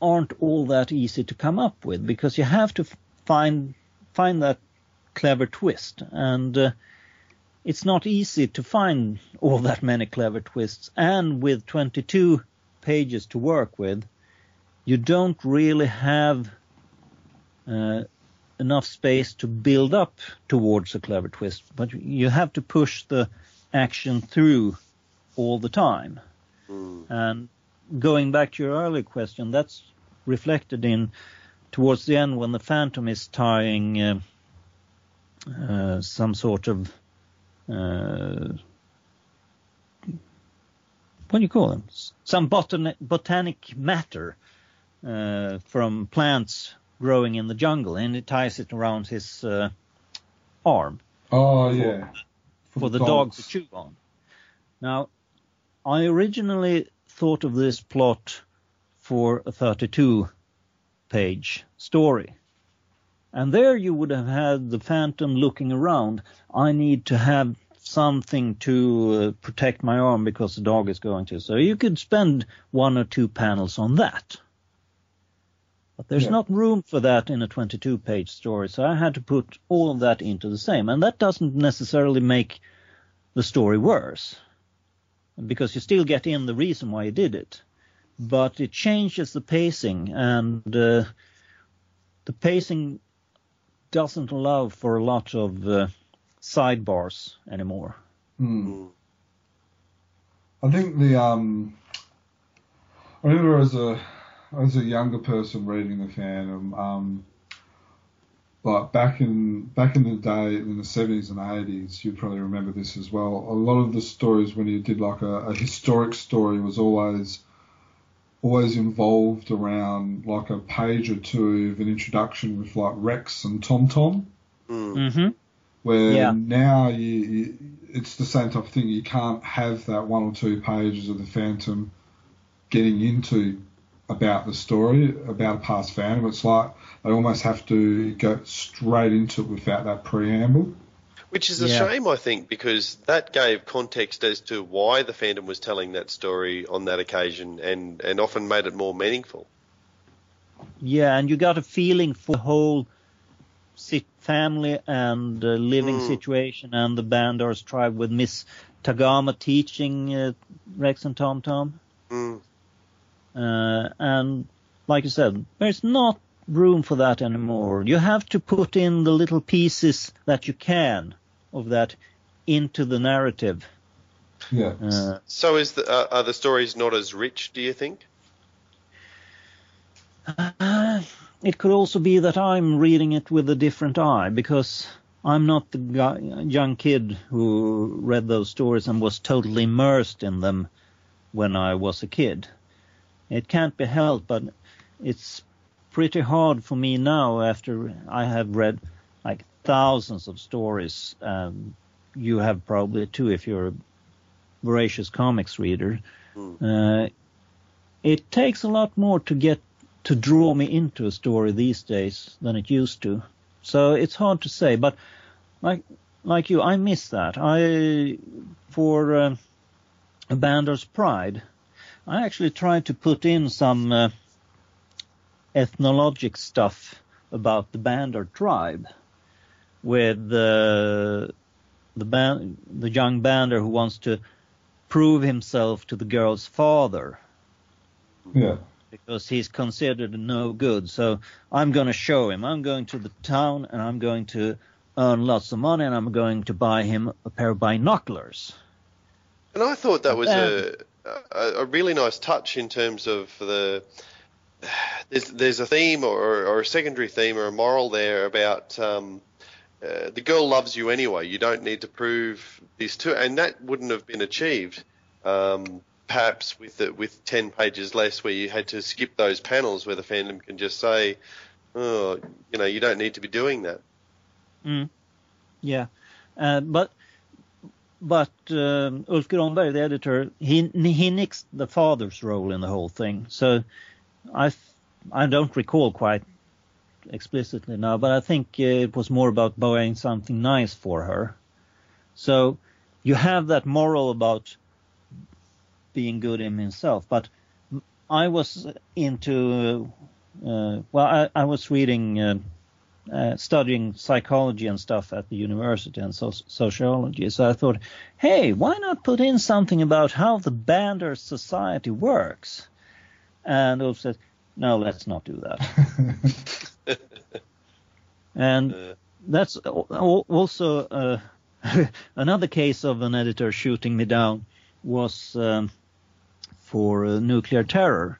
aren't all that easy to come up with because you have to find find that clever twist and uh, it's not easy to find all that many clever twists and with 22 pages to work with you don't really have uh, enough space to build up towards a clever twist, but you have to push the action through all the time. Mm. And going back to your earlier question, that's reflected in towards the end when the Phantom is tying uh, uh, some sort of uh, what do you call them? Some botan- botanic matter uh, from plants growing in the jungle, and he ties it around his uh, arm. Oh yeah, for, for the, dog to chew on. Now, I originally thought of this plot for a 32 page story. And there you would have had the phantom looking around. I need to have something to uh, protect my arm because the dog is going to. So you could spend one or two panels on that. But there's yeah. not room for that in a 22 page story, so I had to put all of that into the same. And that doesn't necessarily make the story worse, because you still get in the reason why you did it. But it changes the pacing, and uh, the pacing doesn't allow for a lot of uh, sidebars anymore. Hmm. I think the um, I remember as a as a younger person reading the Phantom, um, like back in back in the day in the seventies and eighties, you probably remember this as well. A lot of the stories when you did like a, a historic story was always always involved around like a page or two of an introduction with like Rex and Tom Tom. Mm. Mm-hmm. Where yeah. now you, you, it's the same type of thing. You can't have that one or two pages of the Phantom getting into about the story, about a past Phantom. It's like they almost have to go straight into it without that preamble. Which is a yeah. shame, I think, because that gave context as to why the Phantom was telling that story on that occasion and, and often made it more meaningful. Yeah, and you got a feeling for the whole family and uh, living mm. situation and the Bandars tribe with Miss Tagama teaching uh, Rex and Tom Tom. Mm. Uh, and like I said, there's not room for that anymore. You have to put in the little pieces that you can of that into the narrative. Yeah. Uh, so is the, uh, are the stories not as rich? Do you think? Uh, it could also be that I'm reading it with a different eye because I'm not the guy, young kid who read those stories and was totally immersed in them when I was a kid. It can't be helped, but it's pretty hard for me now after I have read like thousands of stories um, you have probably too if you're a voracious comics reader. Mm. Uh, it takes a lot more to get to draw me into a story these days than it used to. So it's hard to say, but like like you, I miss that. I for uh, Bandar's Pride, I actually tried to put in some uh, ethnologic stuff about the Bandar tribe, with the the band, the young bander who wants to prove himself to the girl's father. Yeah. Because he's considered no good. So I'm going to show him. I'm going to the town and I'm going to earn lots of money and I'm going to buy him a pair of binoculars. And I thought that was a, a, a really nice touch in terms of the there's there's a theme or, or a secondary theme or a moral there about um, uh, the girl loves you anyway. You don't need to prove this to, and that wouldn't have been achieved. Um, perhaps with the, with ten pages less, where you had to skip those panels, where the fandom can just say, "Oh, you know, you don't need to be doing that." Mm. Yeah, uh, but but um, Ulf the editor, he he nixed the father's role in the whole thing. So I I don't recall quite explicitly now, but I think uh, it was more about buying something nice for her. So you have that moral about being good in himself, but I was into uh, well, I, I, was reading. Uh, uh, studying psychology and stuff at the university and so- sociology. So I thought, hey, why not put in something about how the Bandar society works? And Ulf said, no, let's not do that. and that's also uh, another case of an editor shooting me down was um, for uh, Nuclear Terror,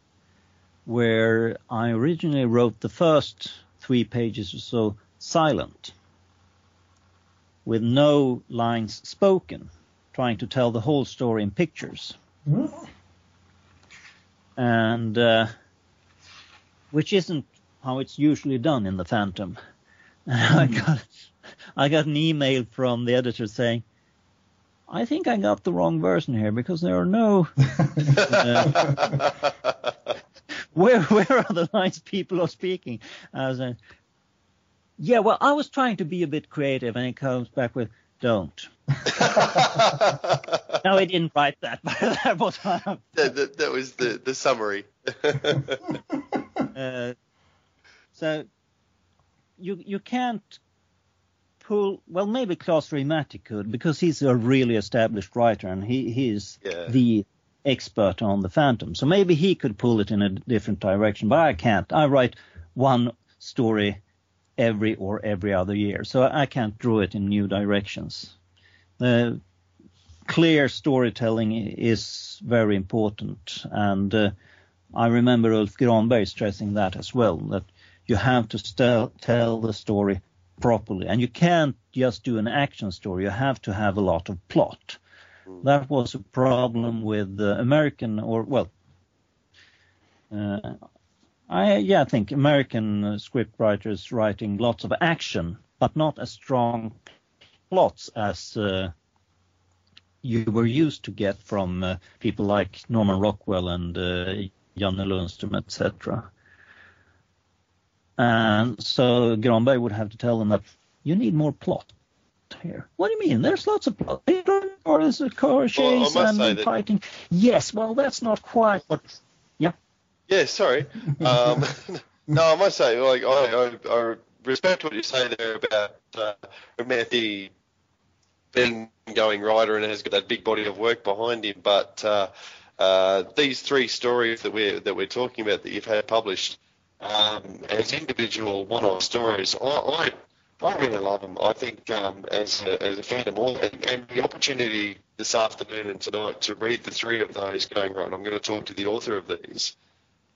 where I originally wrote the first three pages or so silent, with no lines spoken, trying to tell the whole story in pictures. Mm-hmm and uh, which isn't how it's usually done in the Phantom. Mm. I got I got an email from the editor saying, "I think I got the wrong version here because there are no." uh, where where are the lines people are speaking? I was like, yeah, well, I was trying to be a bit creative, and it comes back with don't. no, he didn't write that, but that was that, that, that was the the summary. uh, so you you can't pull. Well, maybe Claes Reimerthi could because he's a really established writer and he he's yeah. the expert on the Phantom. So maybe he could pull it in a different direction, but I can't. I write one story every or every other year, so I can't draw it in new directions. Uh, clear storytelling is very important, and uh, I remember Ulf Granberg stressing that as well. That you have to tell the story properly, and you can't just do an action story. You have to have a lot of plot. That was a problem with American, or well, uh, I yeah, I think American scriptwriters writing lots of action, but not as strong plots as uh, you were used to get from uh, people like Norman Worker and uh, Janne Lundström, etc. And so Granberg would have to tell them that you need more plot here. What do you mean? There's lots of plot. Or there's a car chase well, and fighting. Yes, well, that's not quite what. Yeah. Yeah, sorry. Um, no, I must say, like, I, I, I respect what you say there about uh, Matthew being going writer and has got that big body of work behind him. But uh, uh, these three stories that we're that we're talking about that you've had published um, as individual one-off stories, I, I, I really love them. I think um, as a, as a fan of all, and, and the opportunity this afternoon and tonight to read the three of those, going right, I'm going to talk to the author of these.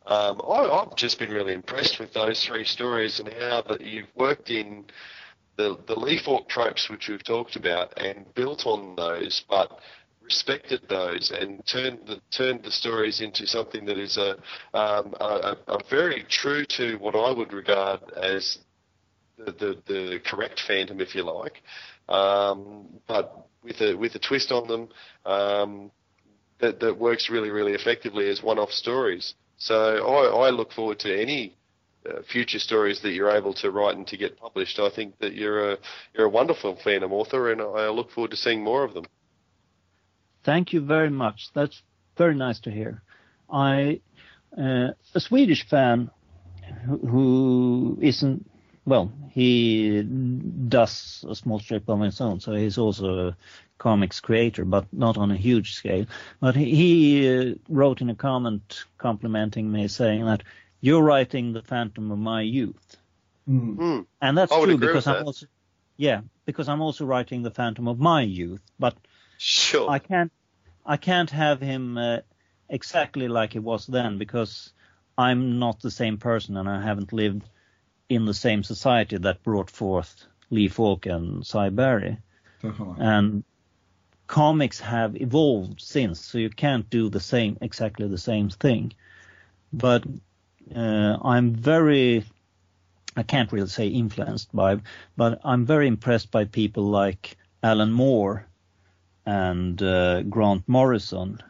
Um, I, I've just been really impressed with those three stories and how that you've worked in the, the Lee Falk tropes which we've talked about and built on those, but respected those and turned the turned the stories into something that is a, um, a, a very true to what I would regard as the, the, correct Phantom, if you like. um, but with a with a twist on them um, that that works really really effectively as one-off stories. So I, I look forward to any uh, future stories that you're able to write and to get published. I think that you're a you're a wonderful Phantom author, and I look forward to seeing more of them. Thank you very much. That's very nice to hear. I uh, a Swedish fan who isn't well, he does a small strip on his own, so he's also a comics creator, but not on a huge scale. But he, he uh, wrote in a comment complimenting me, saying that you're writing the Phantom of my youth, mm. and that's true because I'm also yeah because I'm also writing the Phantom of my youth, but sure I can't I can't have him uh, exactly like he was then because I'm not the same person and I haven't lived in the same society that brought forth Lee Falk and Sy Barry. Definitely. And comics have evolved since, so you can't do the same exactly the same thing. But uh, I'm very I can't really say influenced by, but I'm very impressed by people like Alan Moore and uh, Grant Morrison,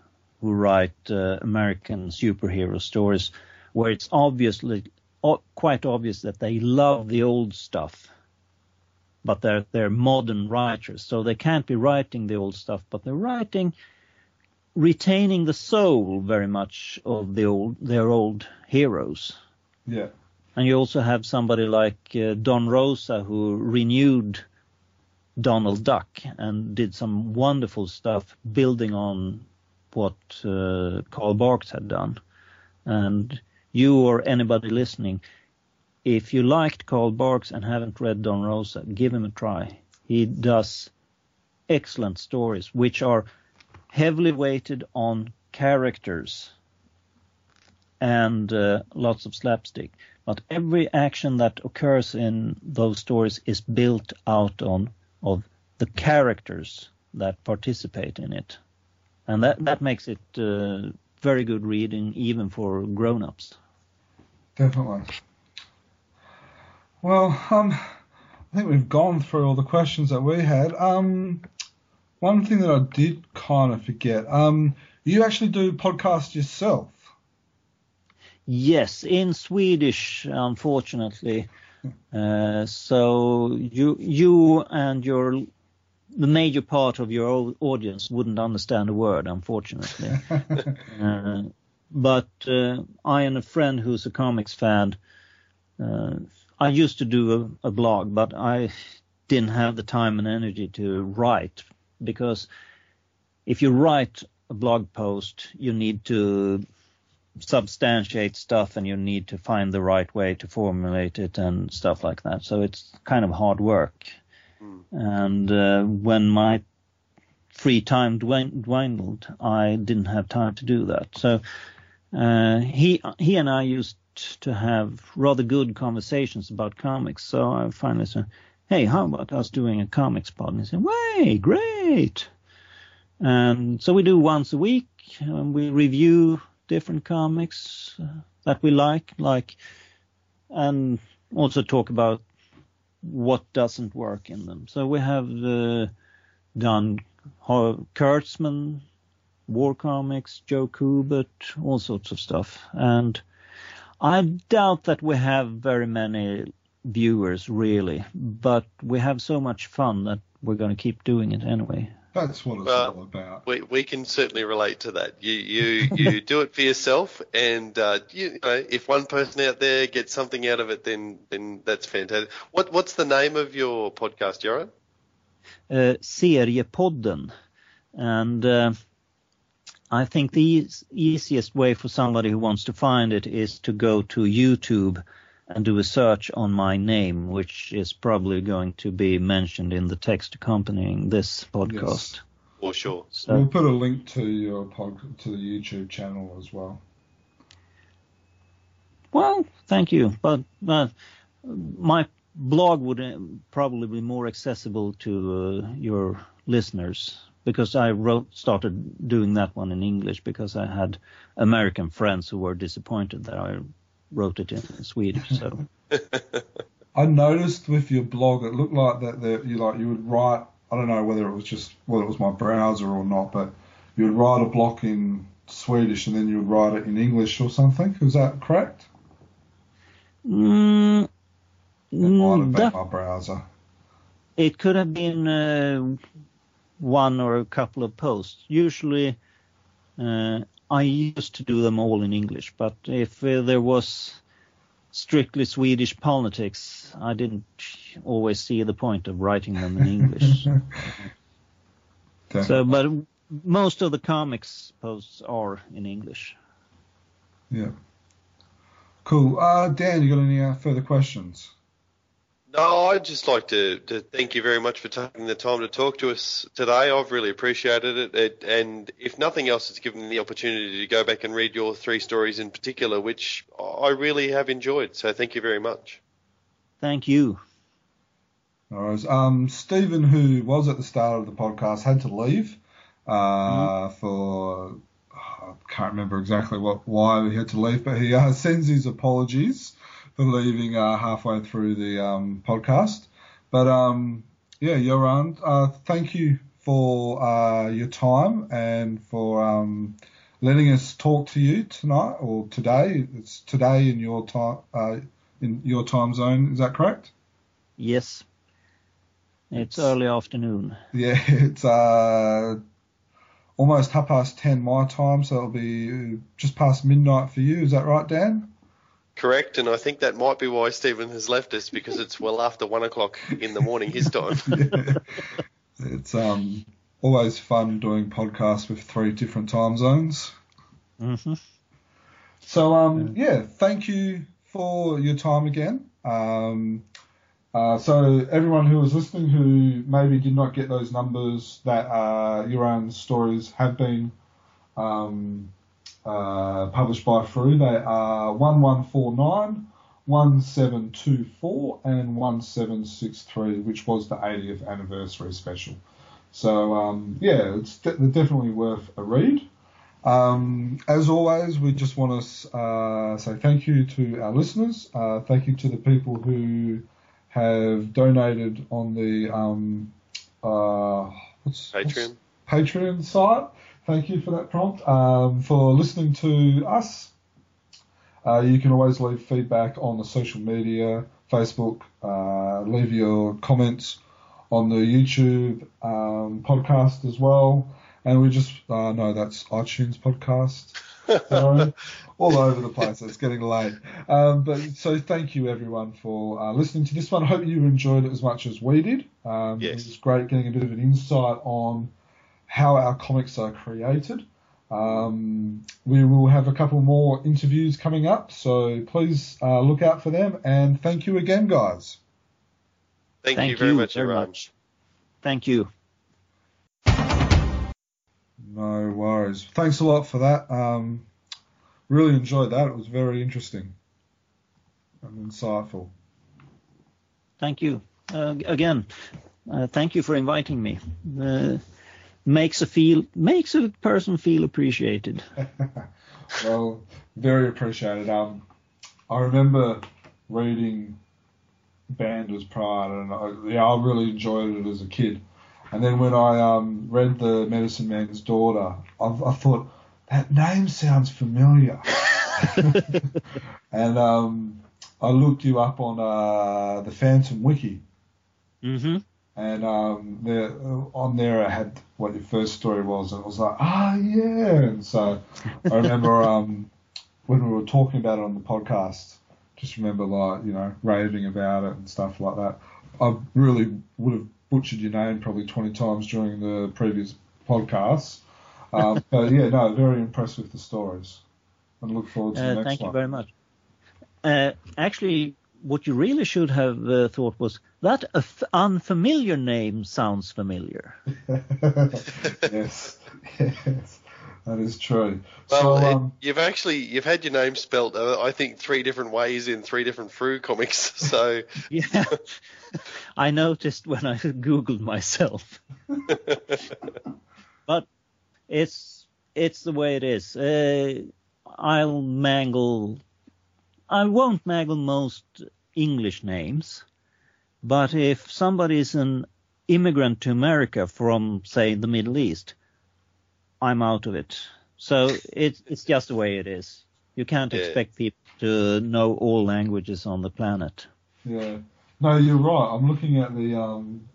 who write uh, American superhero stories, where it's obviously quite obvious that they love the old stuff, but they're they're modern writers, so they can't be writing the old stuff, but they're writing retaining the soul very much of the old their old heroes. Yeah. And you also have somebody like uh, Don Rosa who renewed Donald Duck and did some wonderful stuff building on what uh, Carl Barks had done. And you or anybody listening, if you liked Carl Barks and haven't read Don Rosa, give him a try. He does excellent stories, which are heavily weighted on characters and uh, lots of slapstick. But every action that occurs in those stories is built out on of the characters that participate in it, and that that makes it uh, very good reading even for grown-ups. Definitely. Well, um, I think we've gone through all the questions that we had. Um, one thing that I did kind of forget. Um, you actually do podcast yourself. Yes, in Swedish, unfortunately. Uh, so you you and your the major part of your audience wouldn't understand a word, unfortunately. uh, but uh, I and a friend who's a comics fan, uh, I used to do a, a, blog, but I didn't have the time and energy to write because if you write a blog post, you need to substantiate stuff and you need to find the right way to formulate it and stuff like that. So it's kind of hard work. Mm. And uh, when my free time dwindled, I didn't have time to do that. So uh, he he and I used to have rather good conversations about comics. So I finally said, "Hey, how about us doing a comics pod?" And he said, "Way, great!" And so we do once a week. And we review different comics uh, that we like, like, and also talk about what doesn't work in them. So we have uh, done Kurtzman, War Comics, Joe Kubert, all sorts of stuff. And I doubt that we have very many viewers really, but we have so much fun that we're going to keep doing it anyway. That's what it's well, all about. We we can certainly relate to that. You you you do it for yourself, and uh, you, you, know if one person out there gets something out of it, then then that's fantastic. What what's the name of your podcast, Göran? Uh, Seriepodden, and uh, I think the easiest way for somebody who wants to find it is to go to YouTube and do a search on my name, which is probably going to be mentioned in the text accompanying this podcast. Yes. For sure. So, we'll put a link to your pod, to the YouTube channel as well. Well, thank you, but uh, my blog would uh, probably be more accessible to uh, your listeners because I wrote started doing that one in English because I had American friends who were disappointed that I wrote it in Swedish. So. I noticed with your blog, it looked like that, that you like you would write. I don't know whether it was just whether it was my browser or not, but you would write a block in Swedish and then you would write it in English or something. Is that correct? Mm, It might have been that- my browser. It could have been uh, one or a couple of posts. Usually, uh, I used to do them all in English, but if uh, there was strictly Swedish politics, I didn't always see the point of writing them in English. Okay. so, but most of the comics posts are in English. yeah. Cool. Uh, Dan, you got any uh, further questions? No, I'd just like to, to thank you very much for taking the time to talk to us today. I've really appreciated it. it. And if nothing else, it's given me the opportunity to go back and read your three stories in particular, which I really have enjoyed. So thank you very much. Thank you. All right. Um, Stephen, who was at the start of the podcast, had to leave uh, for I can't remember exactly what why he had to leave, but he uh, sends his apologies for leaving uh, halfway through the um, podcast. But um, yeah, Göran, uh, thank you for uh, your time and for um, letting us talk to you tonight or today. It's today in your time uh, in your time zone. Is that correct? Yes. It's early afternoon. Yeah, it's uh, almost half past ten my time, so it'll be just past midnight for you. Is that right, Dan? Correct, and I think that might be why Stephen has left us because it's well after one o'clock in the morning his time. It's um always fun doing podcasts with three different time zones. hmm So um yeah, thank you for your time again. Um, uh, so everyone who was listening who maybe did not get those numbers that uh, your own stories have been um, uh, published by Frew, they are 1149, 1724 and 1763, which was the 80th anniversary special. So um, yeah, it's de- definitely worth a read. Um, as always, we just want to uh, say thank you to our listeners. Uh, thank you to the people who have donated on the um, uh, what's, Patreon. what's Patreon site. Thank you for that prompt. Um, for listening to us, uh, you can always leave feedback on the social media, Facebook. Uh, leave your comments on the YouTube um, podcast as well. And we just, uh, no, that's iTunes podcast. Sorry. All over the place. It's getting late. Um, but so thank you everyone for uh, listening to this one. I hope you enjoyed it as much as we did. Um, Yes. It was great getting a bit of an insight on how our comics are created. Um, we will have a couple more interviews coming up, so please uh, look out for them. And thank you again, guys. Thank, Thank you very you much, very Iran. much. Thank you. No worries. Thanks a lot for that. Um, really enjoyed that. It was very interesting and insightful. Thank you. Uh, again, uh, thank you for inviting me. Makes a feel makes a person feel appreciated. well, very appreciated. Um, I remember reading Bandar's Pride, and I, yeah, I really enjoyed it as a kid. And then when I um, read The Medicine Man's Daughter, I, I thought that name sounds familiar. and um, I looked you up on uh, the Phantom Wiki, hmm and um, there, on there I had what your first story was, and it was like, ah, yeah. And so I remember um, when we were talking about it on the podcast, just remember like you know raving about it and stuff like that. I really would have butchered your name probably 20 times during the previous podcasts. Um, but yeah, no, very impressed with the stories, and look forward to the Uh, next thank you very much. Uh, actually, what you really should have uh, thought was that a f- unfamiliar name sounds familiar. yes, yes, that is true. Well, so, um, you've actually you've had your name spelt, uh, I think, three different ways in three different Frew comics. So Yeah, I noticed when I googled myself. but it's it's the way it is. Uh, I'll mangle. I won't mangle most English names. But if somebody is an immigrant to America from, say, the Middle East, I'm out of it. So it's it's just the way it is. You can't yeah. expect people to know all languages on the planet. Yeah. No, you're right. I'm looking at the um,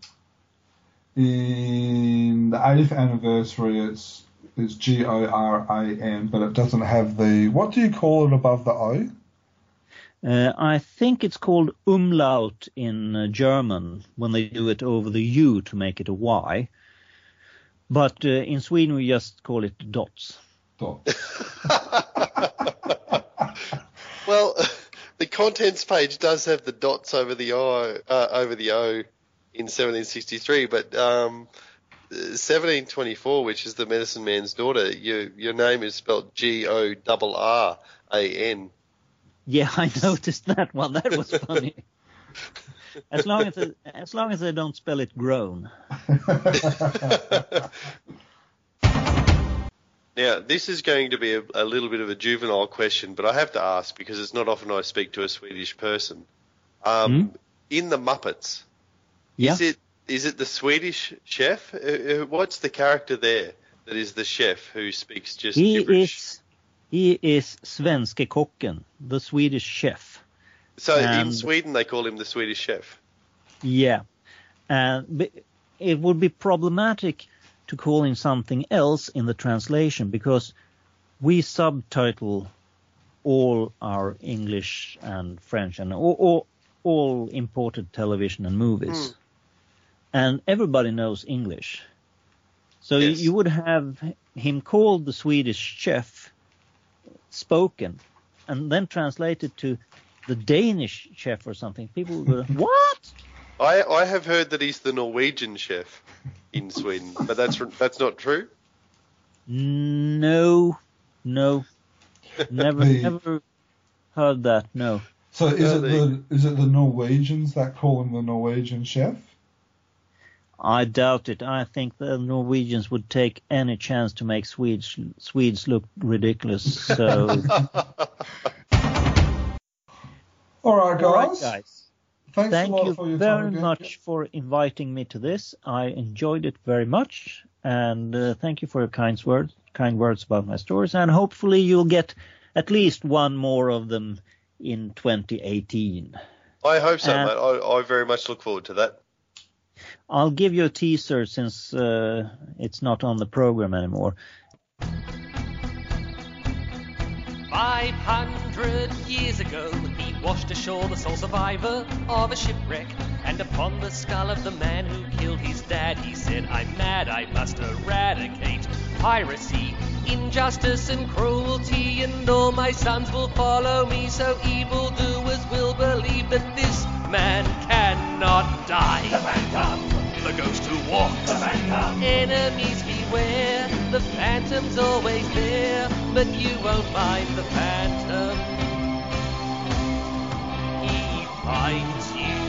in the eighth anniversary. It's it's G O R A N, but it doesn't have the. What do you call it above the O? Uh, I think it's called umlaut in uh, German when they do it over the U to make it a Y. But uh, in Sweden we just call it dots. Dots. well, the contents page does have the dots over the O, uh, over the O in 1763, but um, 1724, which is the medicine man's daughter, your your name is spelled G O R R A N. Yeah, I noticed that one. That was funny. as long as it, as long as they don't spell it grown. now, this is going to be a, a, little bit of a juvenile question, but I have to ask because it's not often I speak to a Swedish person. Um, mm In the Muppets, yeah. is it is it the Swedish chef? Uh, uh, what's the character there that is the chef who speaks just he gibberish? Is, he is Svenske Kocken, the Swedish chef. So and, in Sweden they call him the Swedish chef. Yeah, and it would be problematic to call him something else in the translation because we subtitle all our English and French and all, all, all imported television and movies. Mm and everybody knows English. So yes. you would have him called the Swedish chef, spoken, and then translated to the Danish chef or something. People would go, what? I I have heard that he's the Norwegian chef in Sweden, but that's that's not true. No, no, never never heard that. No. So is it uh, the is it the Norwegians that call him the Norwegian chef? I doubt it. I think the Norwegians would take any chance to make Swedes Swedes look ridiculous. So. All right, guys. All right, guys. Thanks Thank you very much for inviting me to this. I enjoyed it very much, and uh, thank you for your kind words, kind words about my stories. And hopefully, you'll get at least one more of them in 2018. I hope so, and, mate. I, I very much look forward to that. I'll give you a teaser since uh, it's not on the program anymore. 500 years ago, he washed ashore the sole survivor of a shipwreck. And upon the skull of the man who killed his dad, he said, I'm mad, I must eradicate piracy, injustice, and cruelty. And all my sons will follow me, so evildoers will believe that this man not die. The Phantom, the ghost who walks. The Phantom, enemies beware. The Phantom's always there, but you won't find the Phantom. He finds you.